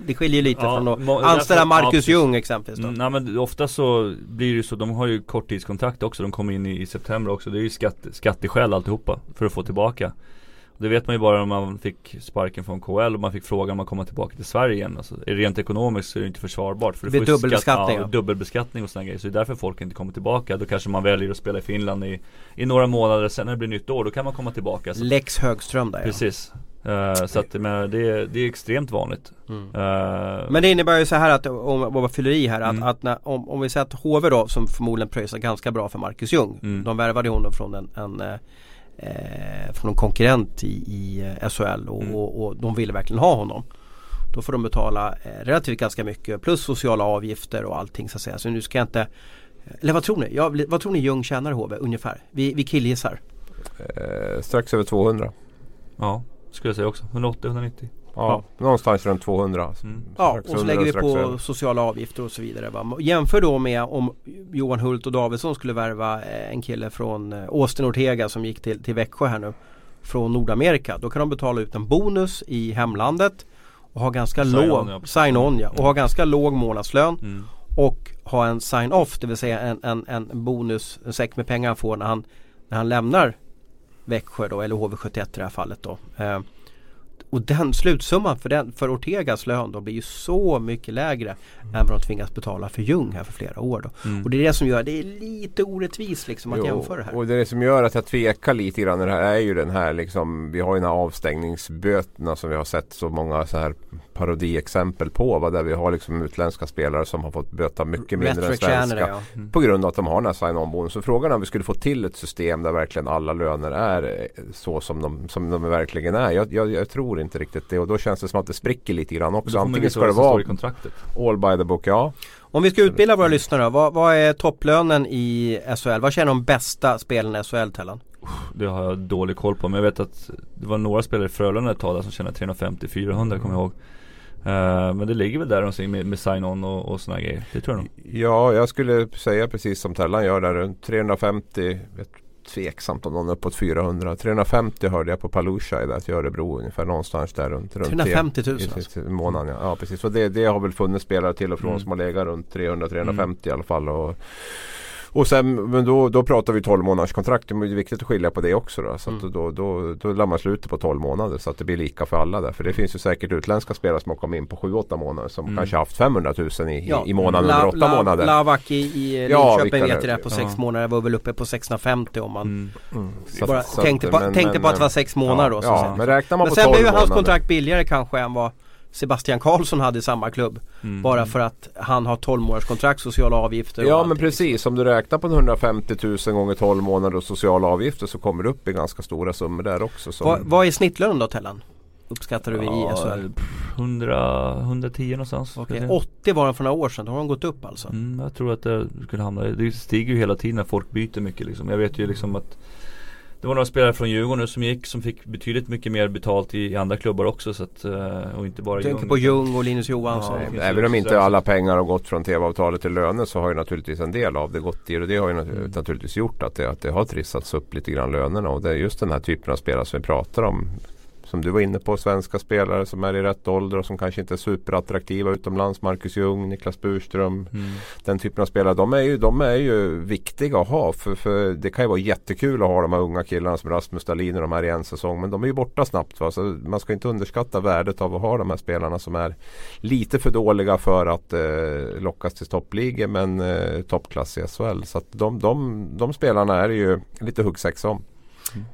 det skiljer lite ja, från att anställa Marcus ja, Ljung exempelvis. Då. Nej men ofta så blir det ju så, de har ju korttidskontrakt också. De kommer in i, i september också. Det är ju skatt, skatteskäl alltihopa för att få tillbaka. Det vet man ju bara om man fick sparken från KL och man fick frågan om man kommer tillbaka till Sverige igen. Alltså, rent ekonomiskt så är det inte försvarbart. För det blir dubbelbeskattning. Ja, dubbelbeskattning och sådana grejer. Så det är därför folk inte kommer tillbaka. Då kanske man väljer att spela i Finland i, i några månader. Sen när det blir nytt år, då kan man komma tillbaka. Så. Lex Högström där Precis. Uh, så att men, det, det är extremt vanligt. Mm. Uh, men det innebär ju så här att, om man fyller i här, att, mm. att när, om, om vi säger att HV då som förmodligen pröjsar ganska bra för Marcus Ljung. Mm. De värvade honom från en, en eh, eh, från en konkurrent i, i eh, SHL och, mm. och, och, de ville verkligen ha honom. Då får de betala eh, relativt ganska mycket plus sociala avgifter och allting så att säga. Så nu ska jag inte Eller vad tror ni? Ja, vad tror ni Ljung tjänar i HV ungefär? Vi, vi killgissar. Eh, strax över 200. Ja, skulle jag säga också. 180-190. Ja, någonstans runt 200. Mm. Ja, och så lägger vi på sociala avgifter och så vidare. Va? Jämför då med om Johan Hult och Davidsson skulle värva eh, en kille från eh, Austin Ortega som gick till, till Växjö här nu. Från Nordamerika. Då kan de betala ut en bonus i hemlandet och ha ganska sign låg on, ja. sign-on ja, och ha ganska låg månadslön. Mm. Och ha en sign-off, det vill säga en, en, en bonus, en säck med pengar han får när han, när han lämnar Växjö då, eller HV71 i det här fallet då. Eh, och den slutsumman för, den, för Ortegas lön då blir ju så mycket lägre mm. än vad de tvingas betala för Ljung här för flera år. Då. Mm. Och det är det som gör det är lite orättvist liksom att jo, jämföra det här. Och det som gör att jag tvekar lite grann det här är ju den här liksom Vi har ju den här avstängningsböterna som vi har sett så många så här parodiexempel på. Va? Där vi har liksom utländska spelare som har fått böta mycket mindre än svenska. Ja. Mm. På grund av att de har den här sign-on bonus. Så frågan är om vi skulle få till ett system där verkligen alla löner är så som de, som de verkligen är. Jag, jag, jag tror inte riktigt det och då känns det som att det spricker lite grann också. Antingen ska det vara all by the book, ja. Om vi ska utbilda våra lyssnare vad, vad är topplönen i SHL? Vad tjänar de bästa spelarna i SHL Tellan? Det har jag dålig koll på men jag vet att det var några spelare i Frölunda ett tag som tjänade 350-400 kommer jag ihåg. Uh, men det ligger väl där omkring med, med sign-on och, och sådana grejer. Det tror jag nog. Ja, jag skulle säga precis som Tellan gör där runt 350 tveksamt om någon är uppåt 400. 350 hörde jag på Palusha i där till Örebro ungefär någonstans där runt. runt 350 000 i, alltså. i, i månaden ja. ja precis. Och det, det har väl funnits spelare till och från Mm. som har legat runt 300-350 Mm. i alla fall. Och, och sen, men då, då pratar vi 12 månaders kontrakt. Det är viktigt att skilja på det också. Då, så Mm. då, då, då lär man slutet på 12 månader så att det blir lika för alla där. För det finns ju säkert utländska spelare som har kommit in på 7-8 månader som Mm. kanske haft 500 000 i, Ja. i, månaden La- under 8 La- månader. Lavak i, i Ja, Linköping vilka vet det- jag det på sex ja. månader var väl uppe på 650 om man Mm. Mm. Så- bara så tänkte, att- på, men- tänkte men- på att det var sex månader ja, då. Så Ja, men räknar man Men på sen 12 blev ju hans kontrakt billigare kanske än vad Sebastian Karlsson hade i samma klubb. Mm. Bara för att han har 12 månaders kontrakt, sociala avgifter Ja men precis, om du räknar på 150 000 gånger 12 månader och sociala avgifter så kommer du upp i ganska stora summor där också. Som, Vad, vad är snittlönen då Tellan? Uppskattar du i Ja, pff, 100, 110 någonstans. Säga. 80 var den för några år sedan, då har de gått upp alltså. Mm, jag tror att det skulle hamna Det stiger ju hela tiden när folk byter mycket liksom. Jag vet ju liksom att Det var några spelare från Djurgården nu som gick som fick betydligt mycket mer betalt i, i andra klubbar också så att, eh, och inte bara tänker Ljung. på Ljung och Linus Johansson. Ja, Även om inte alla pengar har gått från tv-avtalet till löner så har ju naturligtvis en del av det gått till och det har ju Mm. naturligtvis gjort att det, att det har trissats upp lite grann lönerna och det är just den här typen av spelare som vi pratar om. Som du var inne på, svenska spelare som är i rätt ålder och som kanske inte är superattraktiva utomlands. Marcus Ljung, Niklas Burström. Mm. Den typen av spelare, de är ju, de är ju viktiga att ha. För, för det kan ju vara jättekul att ha de här unga killarna som Rasmus Dahlin och de här i en säsong. Men de är ju borta snabbt. Va? Så man ska inte underskatta värdet av att ha de här spelarna som är lite för dåliga för att eh, lockas till toppligor men eh, toppklass i SHL. Så att de, de, de spelarna är det ju lite huggsexa om.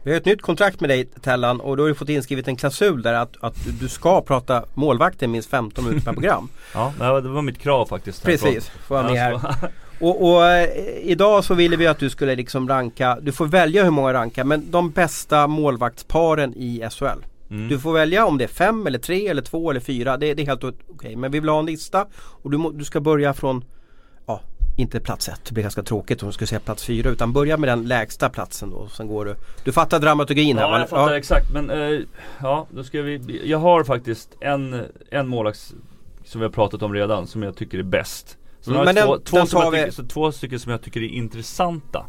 Vi har ett nytt kontrakt med dig Tellan och då har du fått inskrivet en klausul där att, att du- ska prata målvakten minst 15 minuter per program. Ja, det var- mitt krav faktiskt. Precis, får vara med här. Och, och eh, idag så ville vi att du skulle liksom ranka, du får välja hur många ranka, men de bästa målvaktsparen i SHL. Mm. Du får välja om det är fem eller tre eller två eller fyra. Det, det är helt okej. Men vi vill ha en lista och du, må, du ska börja från, inte plats ett. Det blir ganska tråkigt om du skulle säga plats fyra. Utan börja med den lägsta platsen då. Sen går du. Du fattar dramaturgin här Ja va? jag fattar exakt men eh, ja då ska vi Jag har faktiskt en, en målvakt som vi har pratat om redan som jag tycker är bäst. Mm, men den- två, den som vi- tycker, så två stycken som jag tycker är intressanta.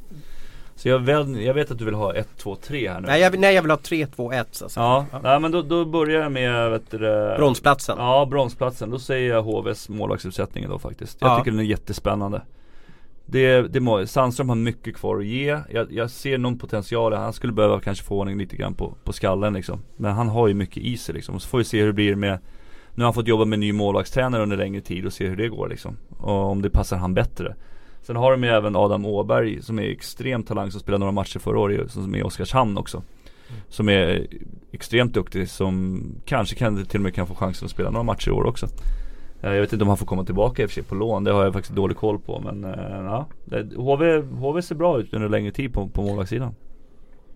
Så jag, väl, jag vet att du vill ha ett, två, tre här nu. Nej, jag, vill- nej jag vill ha 3, 2, 1 så säga. Ja, nej men då, då börjar jag med vet du, Bronsplatsen. Ja, bronsplatsen. Då säger jag HVs målvaktsuppsättning då faktiskt. Jag Ja. tycker den är jättespännande. Det, det må, Sandström har mycket kvar att ge. Jag, jag ser någon potential. Han skulle behöva kanske få ordning lite grann på, på skallen liksom. Men han har ju mycket i sig liksom. Så får vi se hur det blir med Nu har han fått jobba med ny målvaktstränare under längre tid och se hur det går liksom. Och om det passar han bättre. Sen har de ju även Adam Åberg som är extremt talang som spelade några matcher förra året som är i Oskarshamn också. Som är extremt duktig som kanske kan, till och med kan få chansen att spela några matcher i år också. Eh, Jag vet inte om han får komma tillbaka i och för sig på lån, det har jag faktiskt dålig koll på men eh, ja. HV, HV ser bra ut under längre tid på, på målvaktssidan.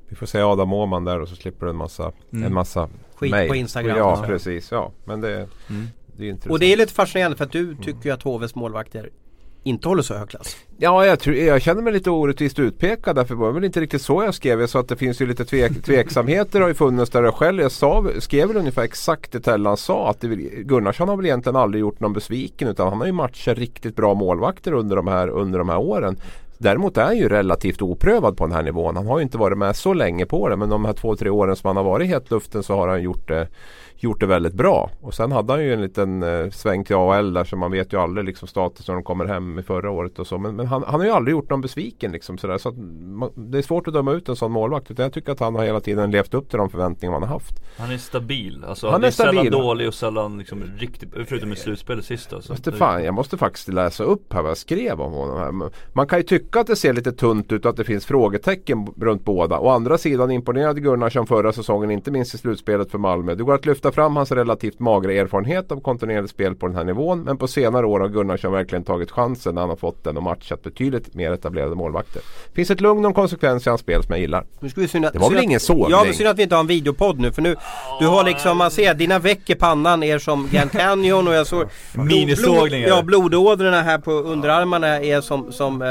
Vi får säga Adam Åhman där och så slipper du en massa, Mm. en massa Skit mail. på Instagram. Ja Så. precis, ja. Men det, Mm. det är intressant. Och det är lite fascinerande för att du tycker ju att HVs målvakter inte håller så hög klass. Ja, jag, tror, jag känner mig lite orättvist utpekad därför var det väl inte riktigt så jag skrev. Jag sa att det finns ju lite tvek, tveksamheter har ju funnits där jag själv. Jag sa, skrev väl ungefär exakt det Tellan sa. Att det, Gunnarsson har väl egentligen aldrig gjort någon besviken utan han har ju matchat riktigt bra målvakter under de här, under de här åren. Däremot är han ju relativt oprövad på den här nivån. Han har ju inte varit med så länge på det men de här två, tre åren som han har varit i hetluften så har han gjort det gjort det väldigt bra. Och sen hade han ju en liten eh, sväng till AL där så man vet ju aldrig liksom status när de kommer hem i förra året och så. Men, men han, han har ju aldrig gjort någon besviken liksom sådär. Så man, det är svårt att döma ut en sån målvakt. Utan jag tycker att han har hela tiden levt upp till de förväntningar man har haft. Han är stabil, alltså Han är är, sällan stabil. dålig och sällan liksom riktigt, förutom i slutspelet sist då, så Fast att- det fan, jag måste faktiskt läsa upp här vad jag skrev om honom. Här. Man kan ju tycka att det ser lite tunt ut och att det finns frågetecken runt båda. Å andra sidan imponerade Gunnarsson förra säsongen, inte minst i slutspelet för Malmö. Det går att lyfta fram hans relativt magra erfarenhet av kontinuerligt spel på den här nivån. Men på senare år har Gunnarsson verkligen tagit chansen när han har fått den och matchat betydligt mer etablerade målvakter. Det finns ett lugn och en konsekvens i hans spel som jag gillar. Nu ska vi synd att, Det var väl synd ingen sågning? Ja men synd att vi inte har en videopodd nu för nu Du har liksom, man ser dina veck i pannan är som Grand Canyon och jag såg Minisågningar. Ja blodådrorna här på underarmarna är som, som eh,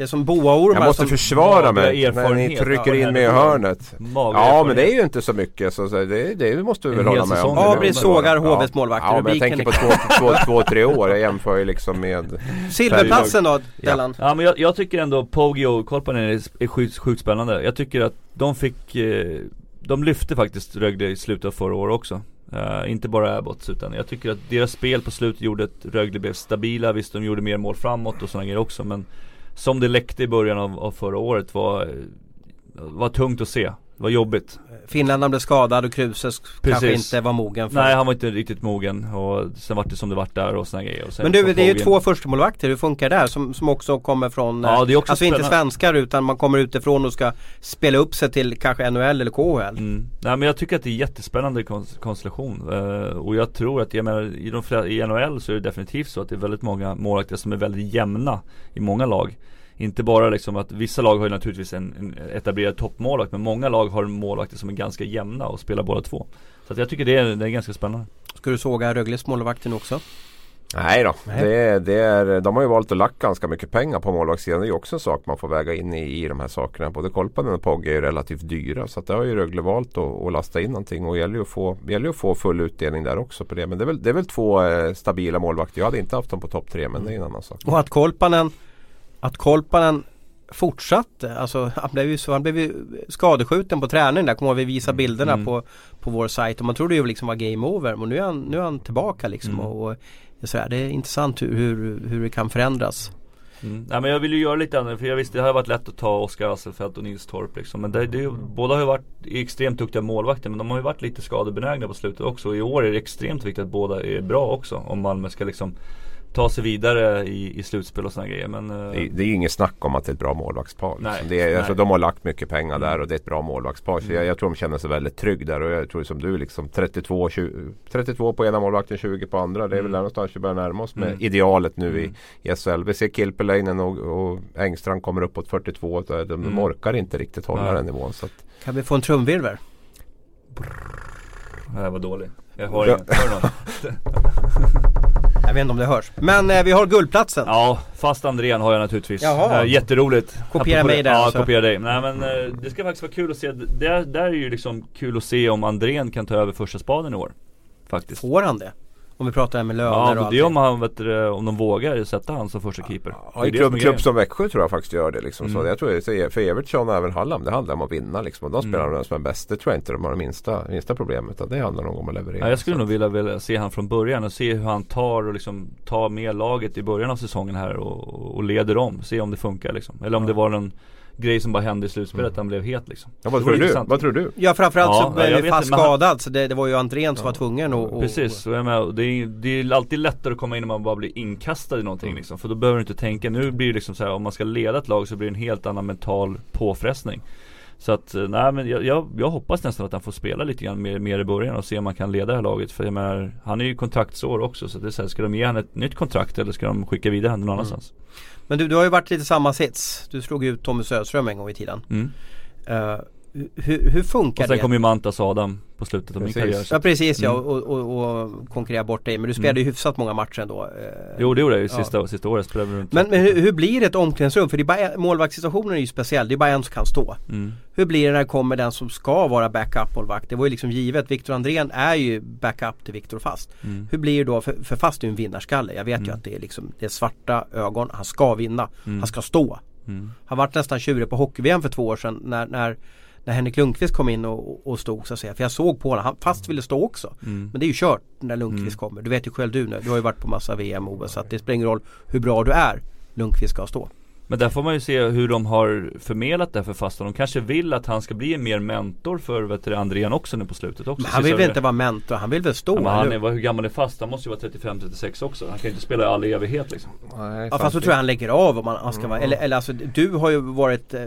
Det är som boaormar Jag måste som... försvara mig när ni trycker in mig i hörnet. Ja men det är ju inte så mycket så det, det måste vi väl hålla med om. Abri sågar. HVs målvakter. Ja men jag tänker på två, två, två, tre år. Jag jämför ju liksom med Silverplatsen då, Dellan? Ja men jag, jag tycker ändå Poggi och Kolpanen är, är sjukt, sjukt spännande. Jag tycker att de fick, eh, de lyfte faktiskt Rögle i slutet av förra året också. Eh, inte bara Abbots utan jag tycker att deras spel på slutet gjorde att Rögle blev stabila. Visst de gjorde mer mål framåt och sådana grejer också men som det läckte i början av, av förra året var, var tungt att se. Det var jobbigt. Finländarna blev skadad och Kruses kanske inte var mogen för Nej han var inte riktigt mogen och sen vart det som det vart där och såna grejer. Och sen Men du, det är ju två förstemålvakter, hur funkar det här? Som, som också kommer från, Ja, det är också alltså inte spännande. svenskar utan man kommer utifrån och ska spela upp sig till kanske NHL eller KHL. Mm. Nej men jag tycker att det är jättespännande kons- konstellation eh, Och jag tror att, jag menar i, de i NHL så är det definitivt så att det är väldigt många målvakter som är väldigt jämna i många lag Inte bara liksom att vissa lag har ju naturligtvis en, en etablerad toppmålvakt Men många lag har målvakter som är ganska jämna och spelar båda två Så att jag tycker det är, det är ganska spännande Ska du såga Rögles målvakten också? Nej då. Nej. Det, är- det är, de har ju valt att lagt ganska mycket pengar på målvaktssidan. Det är ju också en sak man får väga in i, i de här sakerna. Både Kolpanen och Pogge är ju relativt dyra. Så att det har ju Rögle valt att, att lasta in någonting. Och det gäller ju att få, det gäller ju att få full utdelning där också på det. Men det är väl, det är väl två eh, stabila målvakter. Jag hade inte haft dem på topp tre men det är en annan sak. Och att Kolpanen Att Kolpanen fortsatte, alltså han blev ju, så, han blev ju skadeskjuten på träningen där, kommer ihåg vi visade bilderna Mm. på, på vår sajt och man trodde ju liksom var game over men nu är han, nu är han tillbaka liksom Mm. och, och sådär, det är intressant hur, hur, hur det kan förändras. mm. Nej men jag vill ju göra lite annat för jag visste det har varit lätt att ta Oskar Hasselfeldt och Nils Torp liksom Men det, det, båda har ju varit extremt duktiga målvakter men de har ju varit lite skadebenägna på slutet också och i år är det extremt viktigt att båda är bra också om Malmö ska liksom ta sig vidare i, i slutspel och sådana grejer men eh, Det är, det är ju inget snack om att det är ett bra målvaktspar. Nej, liksom. det är, alltså, nej. de har lagt mycket pengar där Mm. och det är ett bra målvaktspar. Så Mm. jag, jag tror de känner sig väldigt trygg där. Och jag tror som du liksom 32, 20, 32 på ena målvakten, 20 på andra. Det är väl Mm. där någonstans vi börjar närma oss med Mm. idealet nu Mm. i, i SHL. Vi ser Kilpeläinen och, och Engstrand kommer uppåt 42. De, de Mm. orkar inte riktigt hålla Nej. den nivån. Så att, Kan vi få en trumvirvel? Det här var dålig. Jag har Ja. ingen. Hör du något? Jag vet inte om det hörs. Men eh, vi har guldplatsen. Ja, fast Andrén har jag naturligtvis. Jaha. Eh, jätteroligt. Kopiera mig där Ja, alltså. kopiera dig. Nej men eh, det ska faktiskt vara kul att se. Där, där är ju liksom kul att se om Andrén kan ta över första spaden i år. Faktiskt. Får han det? Om vi pratar med löner Ja, och men det är om han, vet du, om de vågar sätta han som första keeper. Ja, I klubb, klubb som Växjö tror jag faktiskt gör det. Liksom. Mm. Så jag tror för Evertsson och även Hallam det handlar om att vinna. Liksom. Och de spelar Mm. de som är bäst. Det tror jag inte de har det minsta, minsta problemet. Utan det handlar nog om att leverera. Ja, jag skulle nog vilja, vilja se han från början och se hur han tar och liksom tar med laget i början av säsongen här och, och leder dem. Se om det funkar liksom. Eller om det var någon grej som bara hände i slutspelet, Mm. han blev het liksom. ja, vad tror du? Vad tror du? Ja framförallt Ja, så blev vet fast inte, men han- skadad så det, det var ju Andrén som Ja. var tvungen att och, Precis, och jag menar, det, är, det är alltid lättare att komma in när man bara blir inkastad i någonting Mm. liksom. För då behöver du inte tänka, nu blir det liksom så här, om man ska leda ett lag så blir det en helt annan mental påfrestning. Så att, eh, nej men jag, jag, jag hoppas nästan att han får spela lite grann mer, mer i början och se om man kan leda det här laget. För jag menar, han är ju kontraktsår också så det är så här, ska de ge honom ett nytt kontrakt eller ska de skicka vidare honom någon Mm. annanstans? Men du, du har ju varit lite samma sits. Du slog ut Tommy Söderström en gång i tiden. Mm. Eh, hur, hur funkar Och sen det? kom ju Mantas och Adam på slutet av min Precis. karriär. så- Ja precis ja, Mm. och, och, och konkurrera bort dig. Men du spelade ju hyfsat många matcher ändå. eh. Jo det gjorde jag ju Ja. sista, sista året, spelade runt Men, men hur, hur blir det ett omklädningsrum? För det är bara, en- målvaktssituationen är ju speciell. Det är bara en som kan stå. mm. Hur blir det när det kommer den som ska vara backup-målvakt? Det var ju liksom givet. Viktor Andrén är ju backup till Viktor Fast. Mm. Hur blir det då? För, för Fast är ju en vinnarskalle. Jag vet ju Mm. att det är liksom Det är svarta ögon. Han ska vinna. Mm. Han ska stå. Mm. Han vart nästan tjurig på hockey-VM för två år sedan när, när, när Henrik Lundqvist kom in och, och stod så att säga. För jag såg på honom, han fast ville stå också. Mm. Men det är ju kört när Lundqvist kommer. Du vet ju själv du nu. Du har ju varit på massa VM och OS. Så att det spelar ingen roll hur bra du är. Lundqvist ska stå. Men där får man ju se hur de har förmedlat det för Fasta. De kanske vill att han ska bli en mer mentor för vet du, Andrén också nu på slutet också. Men han vill väl inte vara mentor? Han vill väl stå? Ja, men han är, hur? gammal är Fast? Han måste ju vara 35-36 också. Han kan ju inte spela i all evighet liksom. Nej, Ja fast så tror jag han lägger av om han, han ska vara, Mm. eller, eller alltså du har ju varit eh,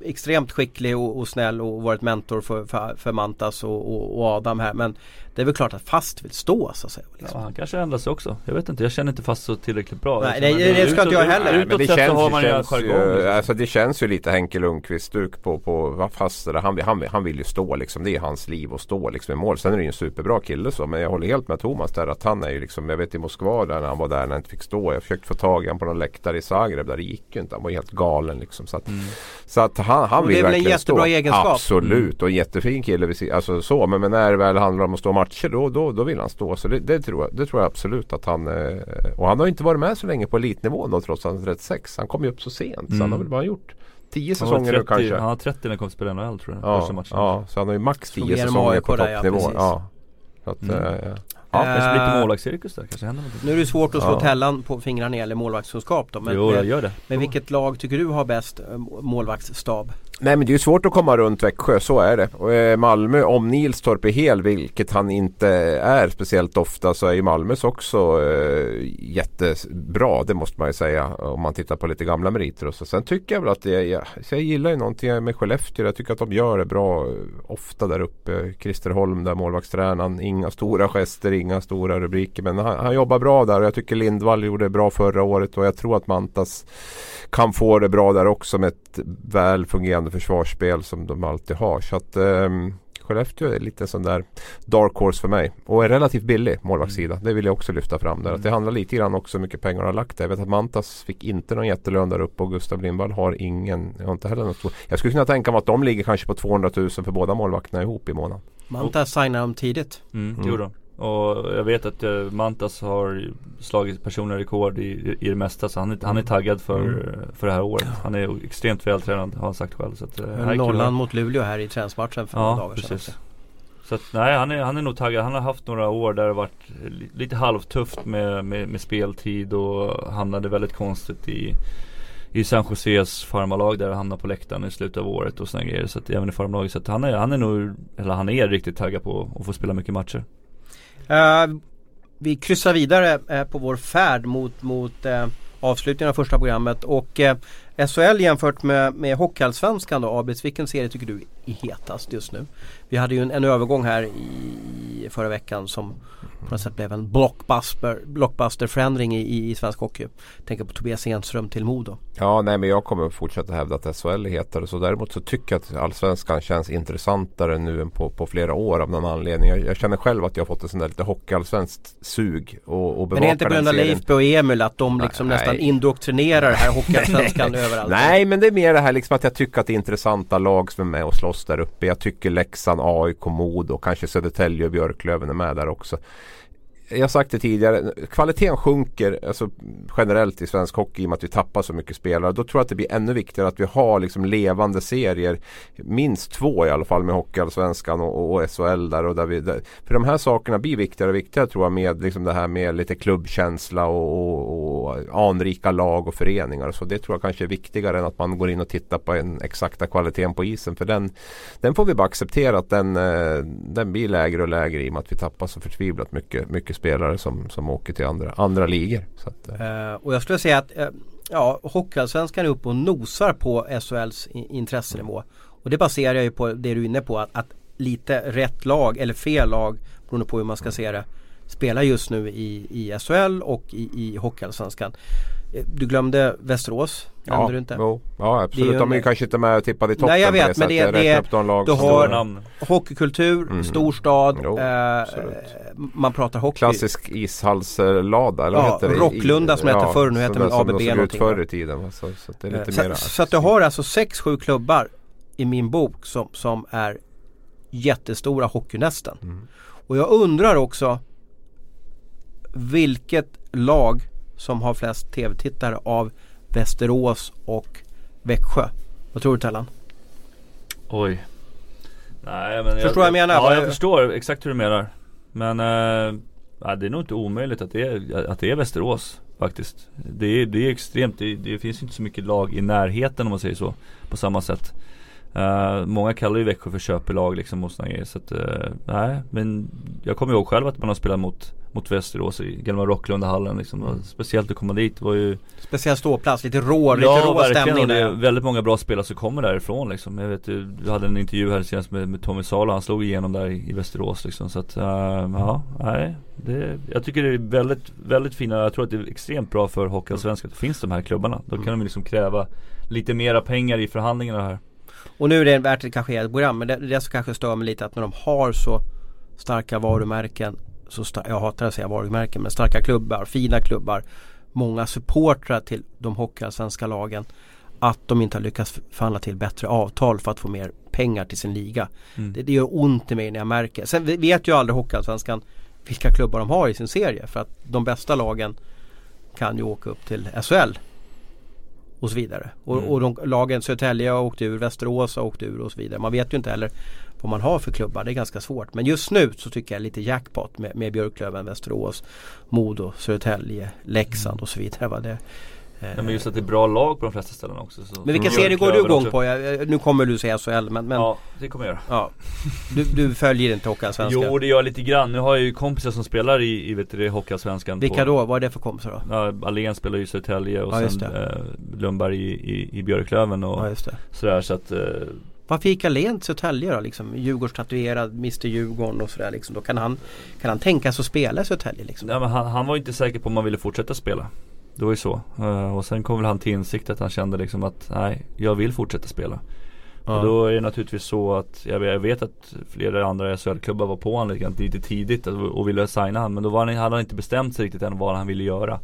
extremt skicklig och, och snäll och varit mentor för, för, för Mantas och, och, och Adam här men Det är väl klart att Fast vill stå så att säga. Liksom. Ja, han kanske ändrar sig också. Jag vet inte, jag känner inte Fast så tillräckligt bra. Nej, det, det, det ska inte jag heller. Nej, men det känns, har man känns ju, liksom. alltså det känns ju lite Henke Lundqvist-stuk på, på Fast. Han, han, han vill ju stå liksom. Det är hans liv att stå liksom i mål. Sen är det ju en superbra kille så. Men jag håller helt med Thomas där att han är ju liksom. Jag vet i Moskva där när han var där när han inte fick stå. Jag försökte få tag i honom på någon läktare i Zagreb. Där det gick ju inte. Han var helt galen liksom. Så att, mm. så att han, han vill verkligen stå. Det är väl en jättebra egenskap. Absolut och en jättefin kille. Alltså så. Men, men när det väl handlar om att stå matcher då, då, då vill han stå. Så det, det, tror, jag, det tror jag absolut att han eh, Och han har inte varit med så länge på elitnivå då trots att han är 36. Han kom ju upp så sent. Mm. Så han har väl bara gjort 10 säsonger 30, nu kanske. Han har 30 när han kom till spela NHL tror jag. Ja, ja, så han har ju max 10 säsonger på toppnivå. Ja, ja. Så att, mm. äh, Ja, kanske lite eh, målvaktscirkus där, kanske händer något. Nu är det svårt att slå ja. Tellan på fingrarna när det gäller målvaktskunskap då. Men, jo, jag gör det. Men vilket lag tycker du har bäst målvaktsstab? Nej men det är svårt att komma runt Växjö, så är det. Och eh, Malmö, om Nilstorp är hel, vilket han inte är speciellt ofta, så är ju Malmös också eh, jättebra. Det måste man ju säga om man tittar på lite gamla meriter. Och så. Sen tycker jag väl att det, jag, jag gillar ju någonting med Skellefteå. Jag tycker att de gör det bra eh, ofta där uppe. Christer Holm där målvaktstränaren. Inga stora gester, inga stora rubriker. Men han, han jobbar bra där och jag tycker Lindvall gjorde det bra förra året och jag tror att Mantas kan få det bra där också med ett väl fungerande försvarsspel som de alltid har. Så att um, Skellefteå är lite sån där dark horse för mig. Och är relativt billig målvaktssida. Mm. Det vill jag också lyfta fram där. Att det handlar lite grann också hur mycket pengar de har lagt där. Jag vet att Mantas fick inte någon jättelön där uppe och Gustav Lindvall har ingen. Jag har inte heller något Jag skulle kunna tänka mig att de ligger kanske på 200 000 för båda målvakterna ihop i månaden. Mantas signade de tidigt. Mm, det gjorde de. Och jag vet att uh, Mantas har slagit personliga rekord i, i det mesta så han, är, han är taggad för, mm. för det här året. Han är extremt vältränad har han sagt själv. Så att, uh, Nollan mot Luleå här i träningsmatchen för ja, några dagar precis. sedan. Så att, nej han är, han är nog taggad. Han har haft några år där det varit lite halvtufft med, med, med speltid och hamnade väldigt konstigt i i San Joses farmalag där han hamnade på läktaren i slutet av året och sådana grejer. Så att även i farmalaget. Så att han är, han är nog, eller han är riktigt taggad på att få spela mycket matcher. Uh, vi kryssar vidare uh, på vår färd mot, mot uh, avslutningen av första programmet och SHL jämfört med, med Hockeyallsvenskan då Abris, vilken serie tycker du är hetast just nu? Vi hade ju en, en övergång här i förra veckan som på något sätt blev en blockbuster, blockbuster-förändring i, i svensk hockey. Tänker på Tobias Enström till Modo. Ja, nej men jag kommer fortsätta hävda att SHL är hetare. Så däremot så tycker jag att allsvenskan känns intressantare nu än på, på flera år av någon anledning. Jag, jag känner själv att jag har fått ett sånt där lite hockeyallsvenskt sug och, och Men det är inte på grund av Leif och Emil att de liksom nej, nästan indoktrinerar det här hockeyallsvenskan överallt? Nej, men det är mer det här liksom att jag tycker att det är intressanta lag som är med och slåss där uppe. Jag tycker Leksand, AIK, Modo och kanske Södertälje och Björklöven är med där också jag har sagt det tidigare, kvaliteten sjunker alltså, generellt i svensk hockey i och med att vi tappar så mycket spelare. Då tror jag att det blir ännu viktigare att vi har liksom levande serier. Minst två i alla fall med Hockeyallsvenskan och, och, SHL där. Och där, vi, där För de här sakerna blir viktigare och viktigare tror jag med liksom det här med lite klubbkänsla och, och, och anrika lag och föreningar. Så det tror jag kanske är viktigare än att man går in och tittar på den exakta kvaliteten på isen. För den, den får vi bara acceptera att den, eh, den blir lägre och lägre i och med att vi tappar så förtvivlat mycket, mycket spelare som, som åker till andra, andra ligor. Så att, eh, eh och jag skulle säga att eh, ja, Hockeyallsvenskan är uppe och nosar på SHLs intressenivå. Och det baserar jag ju på det du är inne på att, att lite rätt lag eller fel lag beroende på hur man ska se det spelar just nu i, i SHL och i, i Hockeyallsvenskan. Eh, du glömde Västerås, ja, du inte? Jo, ja absolut, är de är ju kanske inte med och tippade i toppen Nej jag vet det men det, det är, de lag du har namn. hockeykultur, mm. storstad, jo, eh, man pratar hockey. Klassisk ishallslada eller ja, vad heter det? Rocklunda som ja, hette förr, nu heter det ABB som någonting. förr i tiden. Så, så, det är lite så, mera. så att du har alltså 6-7 klubbar i min bok som, som är jättestora hockeynästen. Mm. Och jag undrar också vilket lag som har flest tv-tittare av Västerås och Växjö. Vad tror du Tellan? Oj. Nej men Förstår jag, jag menar? Ja jag förstår exakt hur du menar. Men äh, det är nog inte omöjligt att det är, att det är Västerås faktiskt. Det är, det är extremt, det, det finns inte så mycket lag i närheten om man säger så. På samma sätt. Uh, många kallar ju Växjö för köpelag liksom och sådana grejer. Så att, uh, nej, men jag kommer ihåg själv att man har spelat mot mot Västerås i gamla Rocklundahallen liksom. Mm. Speciellt att komma dit var ju Speciell ståplats, lite rå, lite ja, rå stämning och det är väldigt många bra spelare som kommer därifrån liksom. Jag vet du hade en intervju här senast med, med Tommy Salo, han slog igenom där i, i Västerås liksom. Så att, uh, ja, nej. Det, jag tycker det är väldigt, väldigt fina, jag tror att det är extremt bra för Hockeyallsvenskan att det finns de här klubbarna. Då kan mm. de liksom kräva lite mera pengar i förhandlingarna här. Och nu är det värt ett kanske ett program men det, det som kanske stör mig lite att när de har så starka varumärken så jag hatar att säga varumärken men starka klubbar, fina klubbar många supportrar till de hockeyallsvenska lagen att de inte har lyckats förhandla till bättre avtal för att få mer pengar till sin liga. Mm. Det, det gör ont i mig när jag märker. Sen vet ju aldrig Hockeyallsvenskan vilka klubbar de har i sin serie för att de bästa lagen kan ju åka upp till SHL och så vidare. Och, mm. och de, lagen Södertälje har åkt ur, Västerås har åkt ur och så vidare. Man vet ju inte heller vad man har för klubbar. Det är ganska svårt. Men just nu så tycker jag lite jackpot med, med Björklöven, Västerås, Modo, Södertälje, Leksand och så vidare. Va? Det, Ja, men just att det är bra lag på de flesta ställen också. Så. Men vilka serier går du igång på? Jag, nu kommer du säga SHL men, men Ja det kommer jag göra. Ja. Du, du följer inte Hockeyallsvenskan? Jo det gör jag lite grann. Nu har jag ju kompisar som spelar i, i vet du, Hockeyallsvenskan. Vilka på, då? Vad är det för kompisar då? Ja, Allén spelar ju i Södertälje och ja, sen eh, Lundberg i, i, i Björklöven och ja, sådär så att eh, varför gick Allén till Södertälje då? Liksom, Djurgårdstatuerad, Mr Djurgården och sådär liksom. Då kan han, kan han tänka sig att spela i Södertälje liksom? Ja, men han, han var inte säker på om han ville fortsätta spela. Det var ju så. Uh, och sen kom väl han till insikt att han kände liksom att nej, jag vill fortsätta spela. Ja. Och då är det naturligtvis så att jag, jag vet att flera andra SHL-klubbar var på honom lite, lite tidigt och ville signa honom. Men då var han, hade han inte bestämt sig riktigt än vad han ville göra.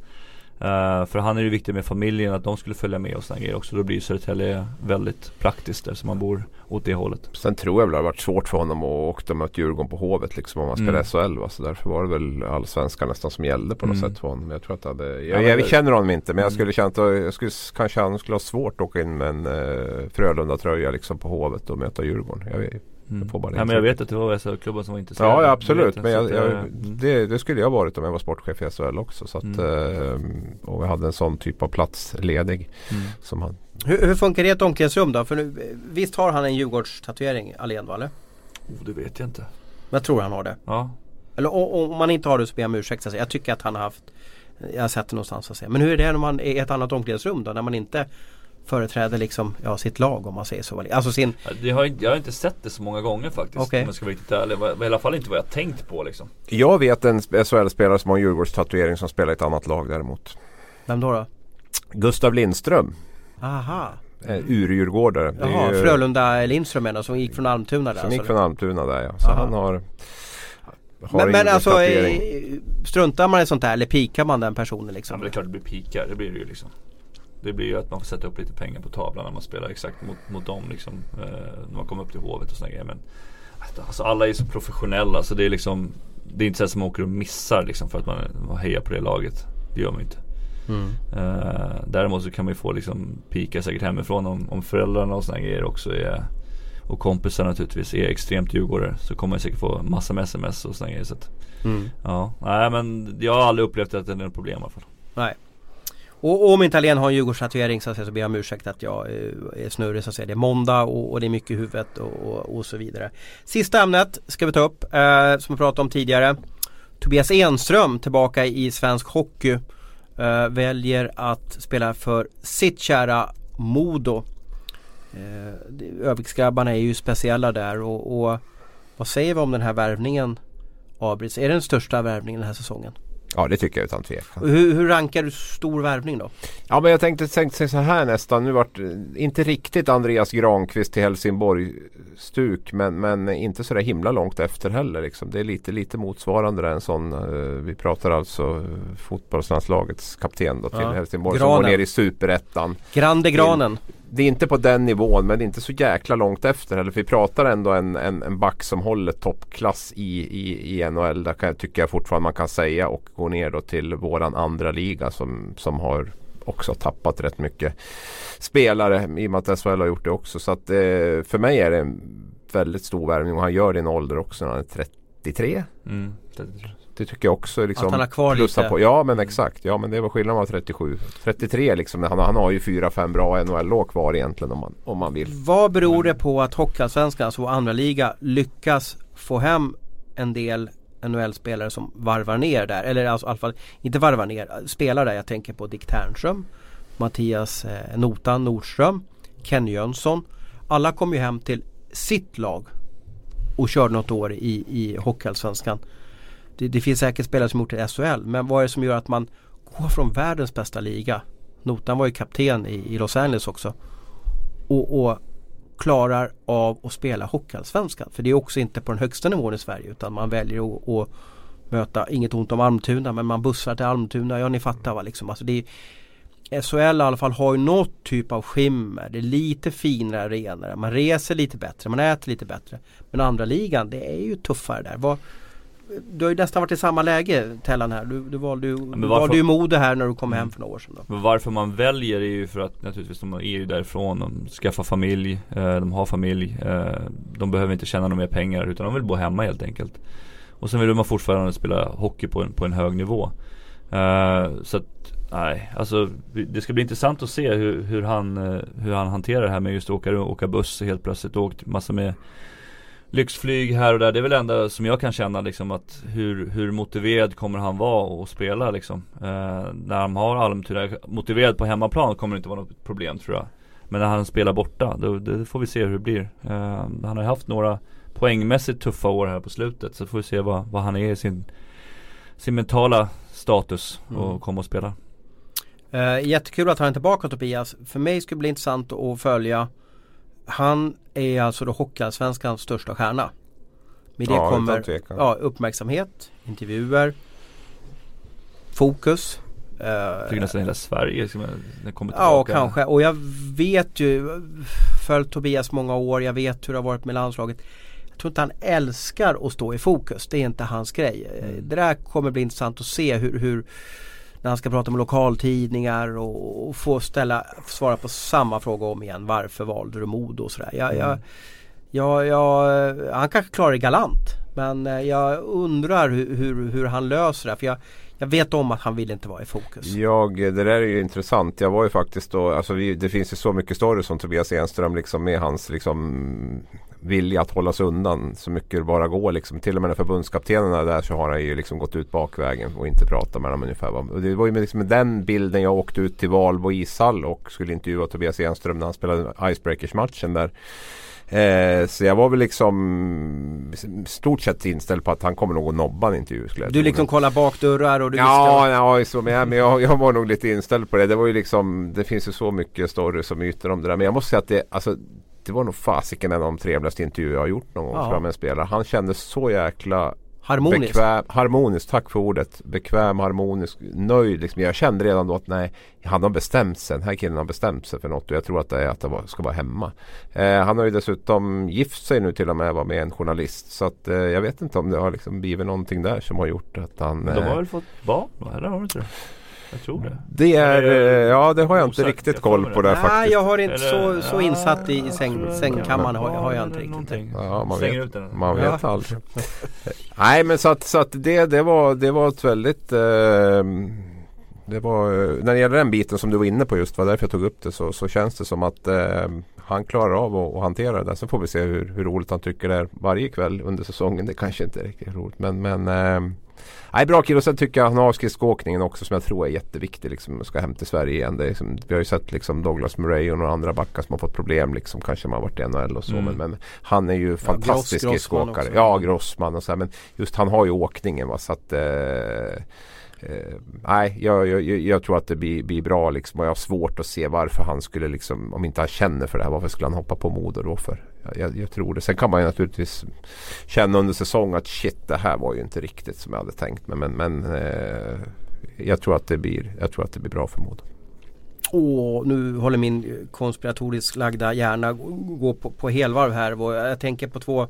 Uh, för han är ju viktigt med familjen, att de skulle följa med och sådana grejer också. Då blir Södertälje väldigt praktiskt där som man bor åt det hållet. Sen tror jag väl det har varit svårt för honom att åka mot Djurgården på Hovet liksom om man spelar mm. SHL. Va? Så därför var det väl allsvenskan nästan som gällde på något mm. sätt för honom. Jag tror att hade, jag, ja, jag, jag känner honom inte men jag mm. skulle känna att jag skulle, kanske han skulle ha svårt att åka in med en uh, Frölunda-tröja liksom på Hovet och möta Djurgården. Jag, Mm. Jag, ja, men jag vet att det var SHL-klubben som var intresserade. Ja, ja absolut. men jag, jag, mm. det, det, skulle jag varit om jag var sportchef i SHL också. Så att, mm. och vi hade en sån typ av plats ledig. Mm. Som han. Hur, hur funkar det i ett omklädningsrum då? För nu, visst har han en Djurgårdstatuering Allén eller? Oh, det vet jag inte. Men jag tror han har det. Ja. Eller om man inte har det så ber jag om ursäkt. Jag tycker att han har haft Jag har sett det någonstans. Men hur är det när man är i ett annat omklädningsrum då? När man inte företräder liksom, ja, sitt lag om man säger så. Alltså sin... jag, har, jag har inte sett det så många gånger faktiskt. Okay. Om jag ska vara riktigt ärlig. I alla fall inte vad jag tänkt på liksom. Jag vet en SHL-spelare som har en Djurgårdstatuering som spelar i ett annat lag däremot. Vem då? då? Gustav Lindström. Aha. Eh, urdjurgårdare. Jaha, ju... Frölunda Lindström menar som gick från Almtuna där? Som alltså. gick från Almtuna där ja. Så Aha. han har men, men alltså struntar man i sånt där eller pikar man den personen liksom? Ja men det är klart det blir pikar, det blir det ju liksom. Det blir ju att man får sätta upp lite pengar på tavlan när man spelar exakt mot, mot dem liksom. Eh, när man kommer upp till Hovet och sådana grejer. Men alltså alla är så professionella så det är liksom Det är inte så att man åker och missar liksom för att man, man hejar på det laget. Det gör man inte. Mm. Eh, däremot så kan man ju få liksom pika säkert hemifrån om, om föräldrarna och sådana grejer också är och kompisar naturligtvis är extremt djurgårdare så kommer man säkert få massa med sms och sådana grejer. Så att, mm. Ja, nej men jag har aldrig upplevt att det är något problem i alla fall. Nej. Och, om inte Allén har en Djurgårdstatuering så, så ber jag om ursäkt att jag eh, är snurrig så att säga. Det är måndag och, och det är mycket i huvudet och, och, och, så vidare. Sista ämnet ska vi ta upp eh, som vi pratade om tidigare. Tobias Enström tillbaka i svensk hockey. Eh, väljer att spela för sitt kära Modo. Eh, Öviksgrabbarna är ju speciella där och, och vad säger vi om den här värvningen? Abris, Är det den största värvningen den här säsongen? Ja det tycker jag utan tvekan. Hur, hur rankar du stor värvning då? Ja men jag tänkte, tänkte så här nästan. Nu vart inte riktigt Andreas Granqvist till Helsingborg stuk men, men inte så där himla långt efter heller. Liksom. Det är lite, lite motsvarande där en sån. Uh, vi pratar alltså fotbollslandslagets kapten då, till ja. Helsingborg Granen. som går ner i superettan. Grande Granen. Till, det är inte på den nivån men det är inte så jäkla långt efter heller. För vi pratar ändå en, en, en back som håller toppklass i, i, i NHL. Där kan tycker jag fortfarande man kan säga. Och gå ner då till våran andra liga som, som har också tappat rätt mycket spelare i och med att SHL har gjort det också. Så att eh, för mig är det en väldigt stor värvning och han gör det i en ålder också när han är 33. Mm, 33. Det tycker jag också. Liksom, att han har kvar lite. På. Ja men exakt. Ja men det var skillnaden var 37. 33 liksom. Han, han har ju 4-5 bra NHL-år kvar egentligen om man, om man vill. Vad beror det på att Hockeyallsvenskan, alltså andra liga lyckas få hem en del NHL-spelare som varvar ner där. Eller alltså, i alla fall inte varvar ner, spelar där. Jag tänker på Dick Ternström, Mattias eh, Notan Nordström, Ken Jönsson. Alla kom ju hem till sitt lag och körde något år i, i Hockeyallsvenskan. Det, det finns säkert spelare som gjort det i SHL men vad är det som gör att man går från världens bästa liga Notan var ju kapten i, i Los Angeles också och, och klarar av att spela Hockeyallsvenskan. För det är också inte på den högsta nivån i Sverige utan man väljer att, att möta, inget ont om Almtuna men man bussar till Almtuna, ja ni fattar va liksom. Alltså det är, SHL i alla fall har ju något typ av skimmer. Det är lite finare arenor. Man reser lite bättre, man äter lite bättre. Men andra ligan det är ju tuffare där. Vad, du har ju nästan varit i samma läge Tellan här. Du, du valde ju, du valde ju Modo här när du kom hem för några år sedan. Då. Varför man väljer är ju för att naturligtvis de är ju därifrån. De skaffar familj, eh, de har familj. Eh, de behöver inte tjäna några mer pengar utan de vill bo hemma helt enkelt. Och sen vill man fortfarande spela hockey på en, på en hög nivå. Eh, så att Nej, alltså det ska bli intressant att se hur, hur, han, hur han hanterar det här med just att åka, åka buss helt plötsligt. Åkt massor med lyxflyg här och där. Det är väl det enda som jag kan känna liksom att hur, hur motiverad kommer han vara att spela liksom. Eh, när han har Almtuna, motiverad på hemmaplan kommer det inte vara något problem tror jag. Men när han spelar borta, då, det får vi se hur det blir. Eh, han har haft några poängmässigt tuffa år här på slutet. Så får vi se vad, vad han är i sin, sin mentala status och mm. komma och spela. Uh, jättekul att han är tillbaka Tobias. För mig skulle det bli intressant att följa han är alltså då Hockeyallsvenskans största stjärna. Med det ja, kommer ja, uppmärksamhet, intervjuer, fokus. Jag tycker nästan hela Sverige som kommer tillbaka. Ja kanske och jag vet ju Följt Tobias många år, jag vet hur det har varit med landslaget. Jag tror inte han älskar att stå i fokus, det är inte hans grej. Mm. Det där kommer bli intressant att se hur, hur när han ska prata med lokaltidningar och, och få ställa, svara på samma fråga om igen. Varför valde du Modo och sådär. Jag, mm. jag, jag, han kanske klarar det galant. Men eh, jag undrar hur, hur, hur han löser det. För jag, jag vet om att han vill inte vara i fokus. Jag, det där är ju intressant. Jag var ju faktiskt då, alltså vi, det finns ju så mycket stories som Tobias Enström liksom med hans liksom vilja att hålla sig undan så mycket det bara går. Liksom. Till och med när förbundskaptenerna där så har han ju liksom gått ut bakvägen och inte pratat med dem ungefär. Och det var ju med, liksom den bilden jag åkte ut till Valbo ishall och skulle intervjua Tobias Enström när han spelade Icebreakers-matchen där. Eh, så jag var väl liksom stort sett inställd på att han kommer nog att nobba en intervju. Skulle jag du liksom kollar bakdörrar och du Ja, ja så, men, jag, men jag, jag, var nog lite inställd på det. Det var ju liksom Det finns ju så mycket stories och myter om det där. Men jag måste säga att det, alltså, det var nog fasiken en av de trevligaste intervjuer jag har gjort någon gång ja. fram med en spelare. Han kändes så jäkla Harmonisk. Bekväm, harmonisk, tack för ordet. Bekväm, harmonisk, nöjd. Liksom. Jag kände redan då att nej, han har bestämt sig. Den här killen har bestämt sig för något och jag tror att det är att han ska vara hemma. Eh, han har ju dessutom gift sig nu till och med var med en journalist. Så att eh, jag vet inte om det har liksom blivit någonting där som har gjort att han... De har eh, väl fått barn? Eller har de inte det? Jag tror det. Det är, är ja det har jag inte riktigt koll på där faktiskt. Nej jag har inte så, så insatt i säng, sängkammaren har, har jag inte riktigt. Ja man vet, man vet ja. aldrig. Nej men så att, så att det, det, var, det var ett väldigt eh, det var, när det gäller den biten som du var inne på just, var därför jag tog upp det så, så känns det som att eh, han klarar av att, att hantera det där. Sen får vi se hur, hur roligt han tycker det är varje kväll under säsongen. Det kanske inte är riktigt roligt men, men eh, Nej, bra kille och sen tycker jag han har skridskoåkningen också som jag tror är jätteviktig. Liksom, ska hem till Sverige igen. Det liksom, vi har ju sett liksom Douglas Murray och några andra backar som har fått problem. Liksom, kanske man har varit i NHL och så. Mm. Men, men, han är ju fantastisk skridskoåkare. Ja, Grossman och så här, Men just han har ju åkningen. Va, så att, eh, Eh, nej, jag, jag, jag, tror att det blir, blir, bra liksom och jag har svårt att se varför han skulle liksom, om inte han känner för det här, varför skulle han hoppa på Modo då för? Jag, jag, tror det. Sen kan man ju naturligtvis känna under säsong att shit, det här var ju inte riktigt som jag hade tänkt mig. Men, men eh, jag, tror att det blir, jag tror att det blir bra för Modo. Och nu håller min konspiratoriskt lagda hjärna gå på, på helvarv här. Jag tänker på två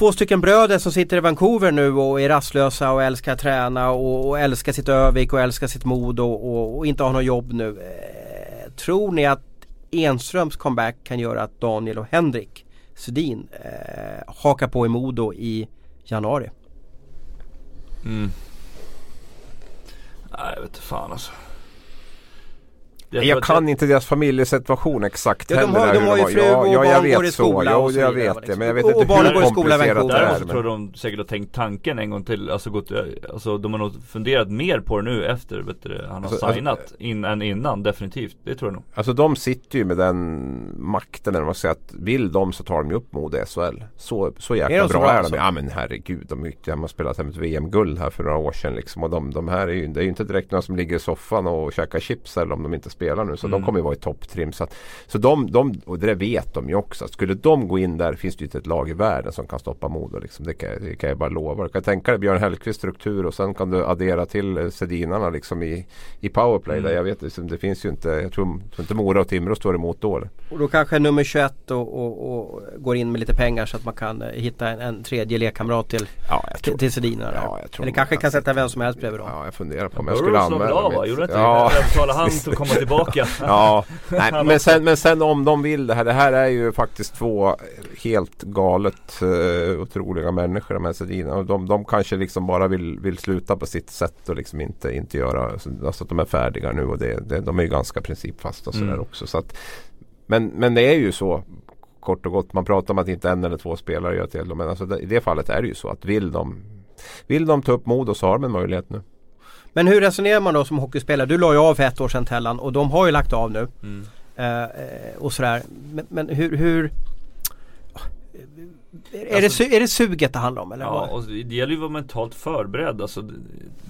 två stycken bröder som sitter i Vancouver nu och är rastlösa och älskar att träna och, och älskar sitt Övik och älskar sitt mod och, och, och inte har något jobb nu. Eh, tror ni att Enströms comeback kan göra att Daniel och Henrik Sedin eh, hakar på i Modo i januari? Mm. Nej jag vet inte fan alltså. Jag, jag kan inte deras familjesituation exakt ja, heller. De har, de har ju fru och ja, barn går i skola och så jag vidare, vet det. liksom. Men jag vet och, inte går hur i skola i komplicerat Vancouver. det är. Däremot men- tror jag de säkert har tänkt tanken en gång till, alltså, gått, alltså de har nog funderat mer på det nu efter vet du, han har Alltså, signat in, än innan definitivt. Det tror jag nog. Alltså de sitter ju med den makten när man säger att vill de så tar de ju upp Modo i SHL. Så, så Är jäkla så bra bra är de. alltså? Ja men herregud, de, är- de har spelat hem ett VM-guld här för några år sedan liksom. Och de, de här är ju, det är ju inte direkt några som ligger i soffan och käkar chips eller om de inte spelar nu. Så de Mm. kommer ju vara i topptrim. Så, att, så de, de, och det vet de ju också. Skulle de gå in där finns det ju inte ett lag i världen som kan stoppa Modo. Liksom. Det, kan, det kan jag bara lova. Du kan tänka dig Björn Hellkvist struktur och sen kan du addera till eh, Sedinarna liksom i, i powerplay. Mm. Där jag vet liksom, det finns ju inte, jag tror, tror inte Mora och Timrå står emot då. Och då kanske nummer 21 och, och, och går in med lite pengar så att man kan eh, hitta en, en tredje lekkamrat till, Ja, till, till Sedina. där. Ja, Eller kanske kan sätta vem som helst bredvid dem. Ja, jag funderar på om jag skulle anmäla bra mitt- Gjorde inte Ja, det? Han att komma tillbaka. ja. Nej, men, sen, men sen om de vill det här. Det här är ju faktiskt två helt galet uh, otroliga människor de här Sedina. Och de, de kanske liksom bara vill, vill sluta på sitt sätt och liksom inte, inte göra Alltså att de är färdiga nu och det, det, de är ju ganska principfasta och sådär Mm. också. Så att, men, men det är ju så kort och gott. Man pratar om att inte en eller två spelare gör till dem. Men alltså i det fallet är det ju så att vill de vill de ta upp Modo så har de en möjlighet nu. Men hur resonerar man då som hockeyspelare? Du la ju av för ett år sedan Tellan och de har ju lagt av nu. Mm. Eh, eh, och sådär. Men, men hur... hur är, det, Alltså- su- är det suget det handlar om eller? Ja, vad? och det gäller ju att vara mentalt förberedd. Alltså,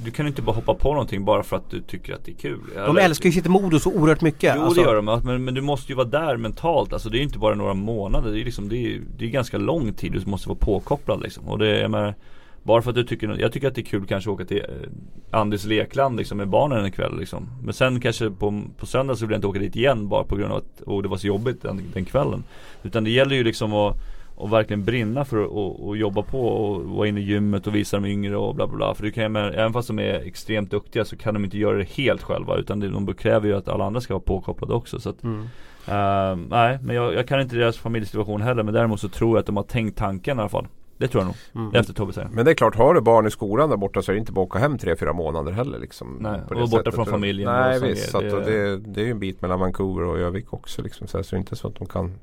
du kan ju inte bara hoppa på någonting bara för att du tycker att det är kul. de älskar ju sitt Modo så oerhört mycket. Jo alltså. det gör de, men, men du måste ju vara där mentalt. Alltså det är ju inte bara några månader. Det är liksom, det är, det är ganska lång tid du måste vara påkopplad liksom. Och det är, jag menar, bara för att du tycker, jag tycker att det är kul kanske att åka till eh, Andys lekland liksom med barnen en kväll liksom. Men sen kanske på, på söndag så vill jag inte åka dit igen bara på grund av att oh, det var så jobbigt den, den kvällen. Utan det gäller ju liksom att och verkligen brinna för att och, och jobba på och vara inne i gymmet och visa de yngre och bla bla bla. För du kan även fast de är extremt duktiga så kan de inte göra det helt själva utan de kräver ju att alla andra ska vara påkopplade också. Så att, Mm. eh, nej, men jag, jag kan inte deras familjesituation heller men däremot så tror jag att de har tänkt tanken i alla fall. Det tror jag nog. Mm. Efter Tobbe säger. Men det är klart, har du barn i skolan där borta så är det inte bara att åka hem tre, fyra månader heller. Liksom, Nej, på och det borta sättet. från familjen Nej och så visst, är så att det- det, det är ju en bit mellan Vancouver och Övik också. Liksom, så, här, så det är inte så att de kan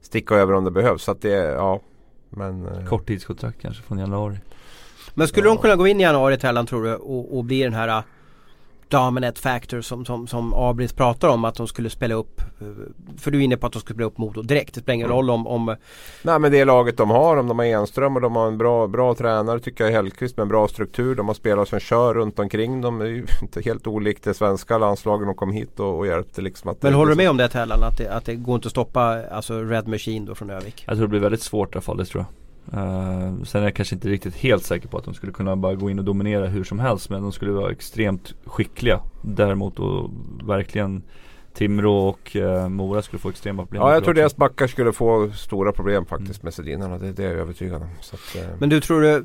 sticka över om det behövs. Så att det ja. Men, eh, Korttidskontrakt kanske från januari. Men skulle Ja. de kunna gå in i januari Tellan tror du och, och bli den här dominant factor som, som, som Abris pratar om att de skulle spela upp eh, För du är inne på att de skulle spela upp Modo direkt. Det spelar ingen Mm. roll om, om Nej men det laget de har, om de har Enström och de har en bra, bra tränare tycker jag Hellkvist med en bra struktur. De har spelare som kör runt omkring dem. Det är ju inte helt olikt det svenska landslaget de kom hit och, och hjälpte liksom att Men det, håller du med om det Tellan? Att det, att det går inte att stoppa alltså Red Machine då från Övik? Jag tror det blir väldigt svårt i alla fall, det tror jag. Eh, sen är jag kanske inte riktigt helt säker på att de skulle kunna bara gå in och dominera hur som helst men de skulle vara extremt skickliga. Däremot och verkligen Timrå och uh, Mora skulle få extrema problem. Ja jag tror deras backar skulle få stora problem faktiskt med Sedinarna. Det, det är jag övertygad om. Så att, eh, Men du tror du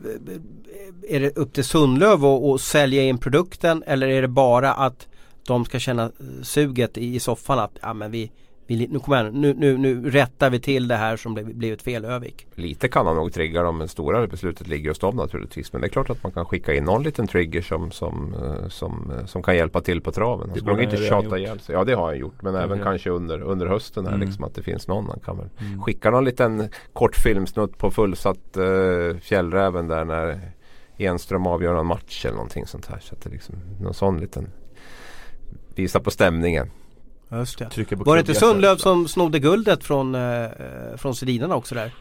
Är det upp till Sundlöv att att sälja in produkten eller är det bara att de ska känna suget i i soffan att ja men vi, vi nu kommer igen, nu, nu, nu rättar vi till det här som blev- blivit fel Övik. Lite kan han nog trigga dem men stora beslutet ligger hos dem naturligtvis. Men det är klart att man kan skicka in någon liten trigger som, som, eh, som, eh, som kan hjälpa till på traven. Han Det ska nog inte tjata ihjäl sig. Ja det har han gjort. Men även det- kanske under, under hösten här Mm. liksom att det finns någon. Han kan väl Mm. skicka någon liten kort filmsnutt på fullsatt uh, Fjällräven där när Enström avgör en match eller någonting sånt här. Så att det liksom någon sån liten visa på stämningen. Just det. På Var det inte. Sundlöv som snodde guldet från, eh, från Sedinarna också där?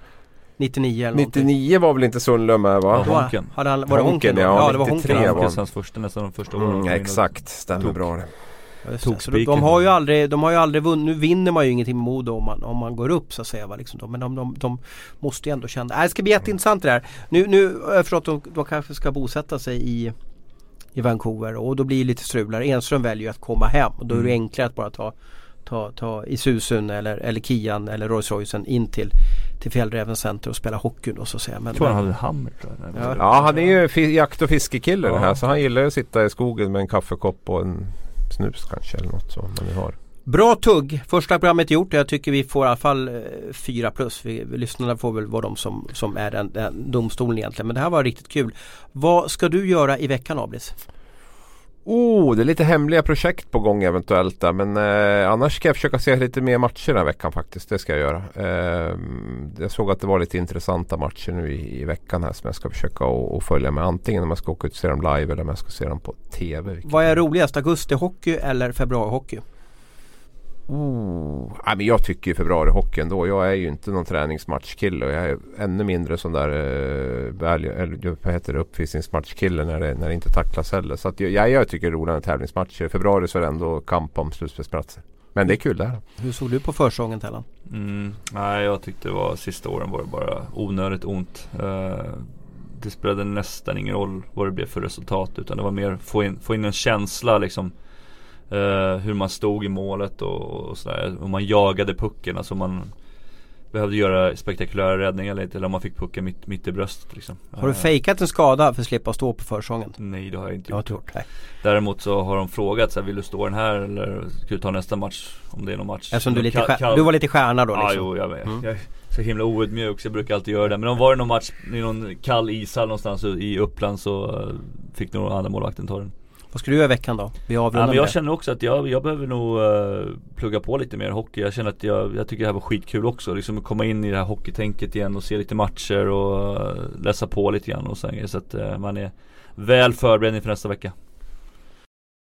99 eller någonting? 99 var väl inte Sundlöv med va? Ja, Honken. Hade han, var det Honken, Honken? ja, ja det var 93 Honken. var- Hans, första, nästan de första åren. Mm, exakt, stämmer Tok. bra det. Just de, har ju aldrig, de har ju aldrig vunnit, nu vinner man ju ingenting med Modo om man, om man går upp så att säga. Va? Liksom då. Men de, de, de måste ju ändå känna, äh, det ska bli jätteintressant det där. Nu, nu har jag förstått att de, de kanske ska bosätta sig i, i Vancouver och då blir det lite strular. Enström väljer ju att komma hem och då är det Mm. enklare att bara ta, ta, ta Isusun eller, eller Kian eller Rolls Roycen in till, till Fjällräven Center och spela hockey då så att säga. Men, Jag tror han hade en hammer tror jag. Ja. Ja han är ju jakt och fiskekille det Ja. här så han gillar att sitta i skogen med en kaffekopp och en snus kanske eller något så man nu har. Bra tugg! Första programmet gjort och jag tycker vi får i alla fall eh, fyra plus. Vi, lyssnarna får väl vara de som, som är den, den domstolen egentligen. Men det här var riktigt kul. Vad ska du göra i veckan Abris? Oh, det är lite hemliga projekt på gång eventuellt där. Men eh, annars ska jag försöka se lite mer matcher den här veckan faktiskt. Det ska jag göra. Eh, jag såg att det var lite intressanta matcher nu i, i veckan här som jag ska försöka att följa med. Antingen om jag ska åka ut och se dem live eller om jag ska se dem på TV. Vad är roligast? Augustihockey eller februarihockey? Oh, nej, men jag tycker februarihockey ändå. Jag är ju inte någon träningsmatchkille och jag är ännu mindre sån där eh, value, eller, vad heter det, uppvisningsmatchkille när det, när det inte tacklas heller. Så att jag, jag tycker det är roligare med tävlingsmatcher. I februari så är det ändå kamp om slutspelsplatser. Men det är kul det här. Hur såg du på försäsongen Tellan? Mm, nej jag tyckte det var sista åren var det bara onödigt ont. Uh, det spelade nästan ingen roll vad det blev för resultat utan det var mer få in, få in en känsla liksom Uh, hur man stod i målet och, och sådär. Om man jagade pucken, alltså man behövde göra spektakulära räddningar lite eller om man fick pucken mitt, mitt i bröstet liksom. Har du uh, fejkat en skada för att slippa stå på försången? Nej det har jag inte gjort. Jag gjort nej. Däremot så har de frågat så här, vill du stå den här eller ska du ta nästa match? Om det är någon match. Eftersom du, lite kall, du var lite stjärna då liksom? Ja jo jag vet. Mm. Jag är så himla oödmjuk så jag brukar alltid göra det. Men om var det någon match i någon kall ishall någonstans i Uppland så uh, fick nog andra målvakten ta den. Vad ska du göra i veckan då? Vi ja, men jag det. känner också att jag, jag behöver nog uh, plugga på lite mer hockey. Jag känner att jag, jag tycker det här var skitkul också. Liksom komma in i det här hockeytänket igen och se lite matcher och uh, läsa på lite grann och så, så att uh, man är väl förberedd inför nästa vecka.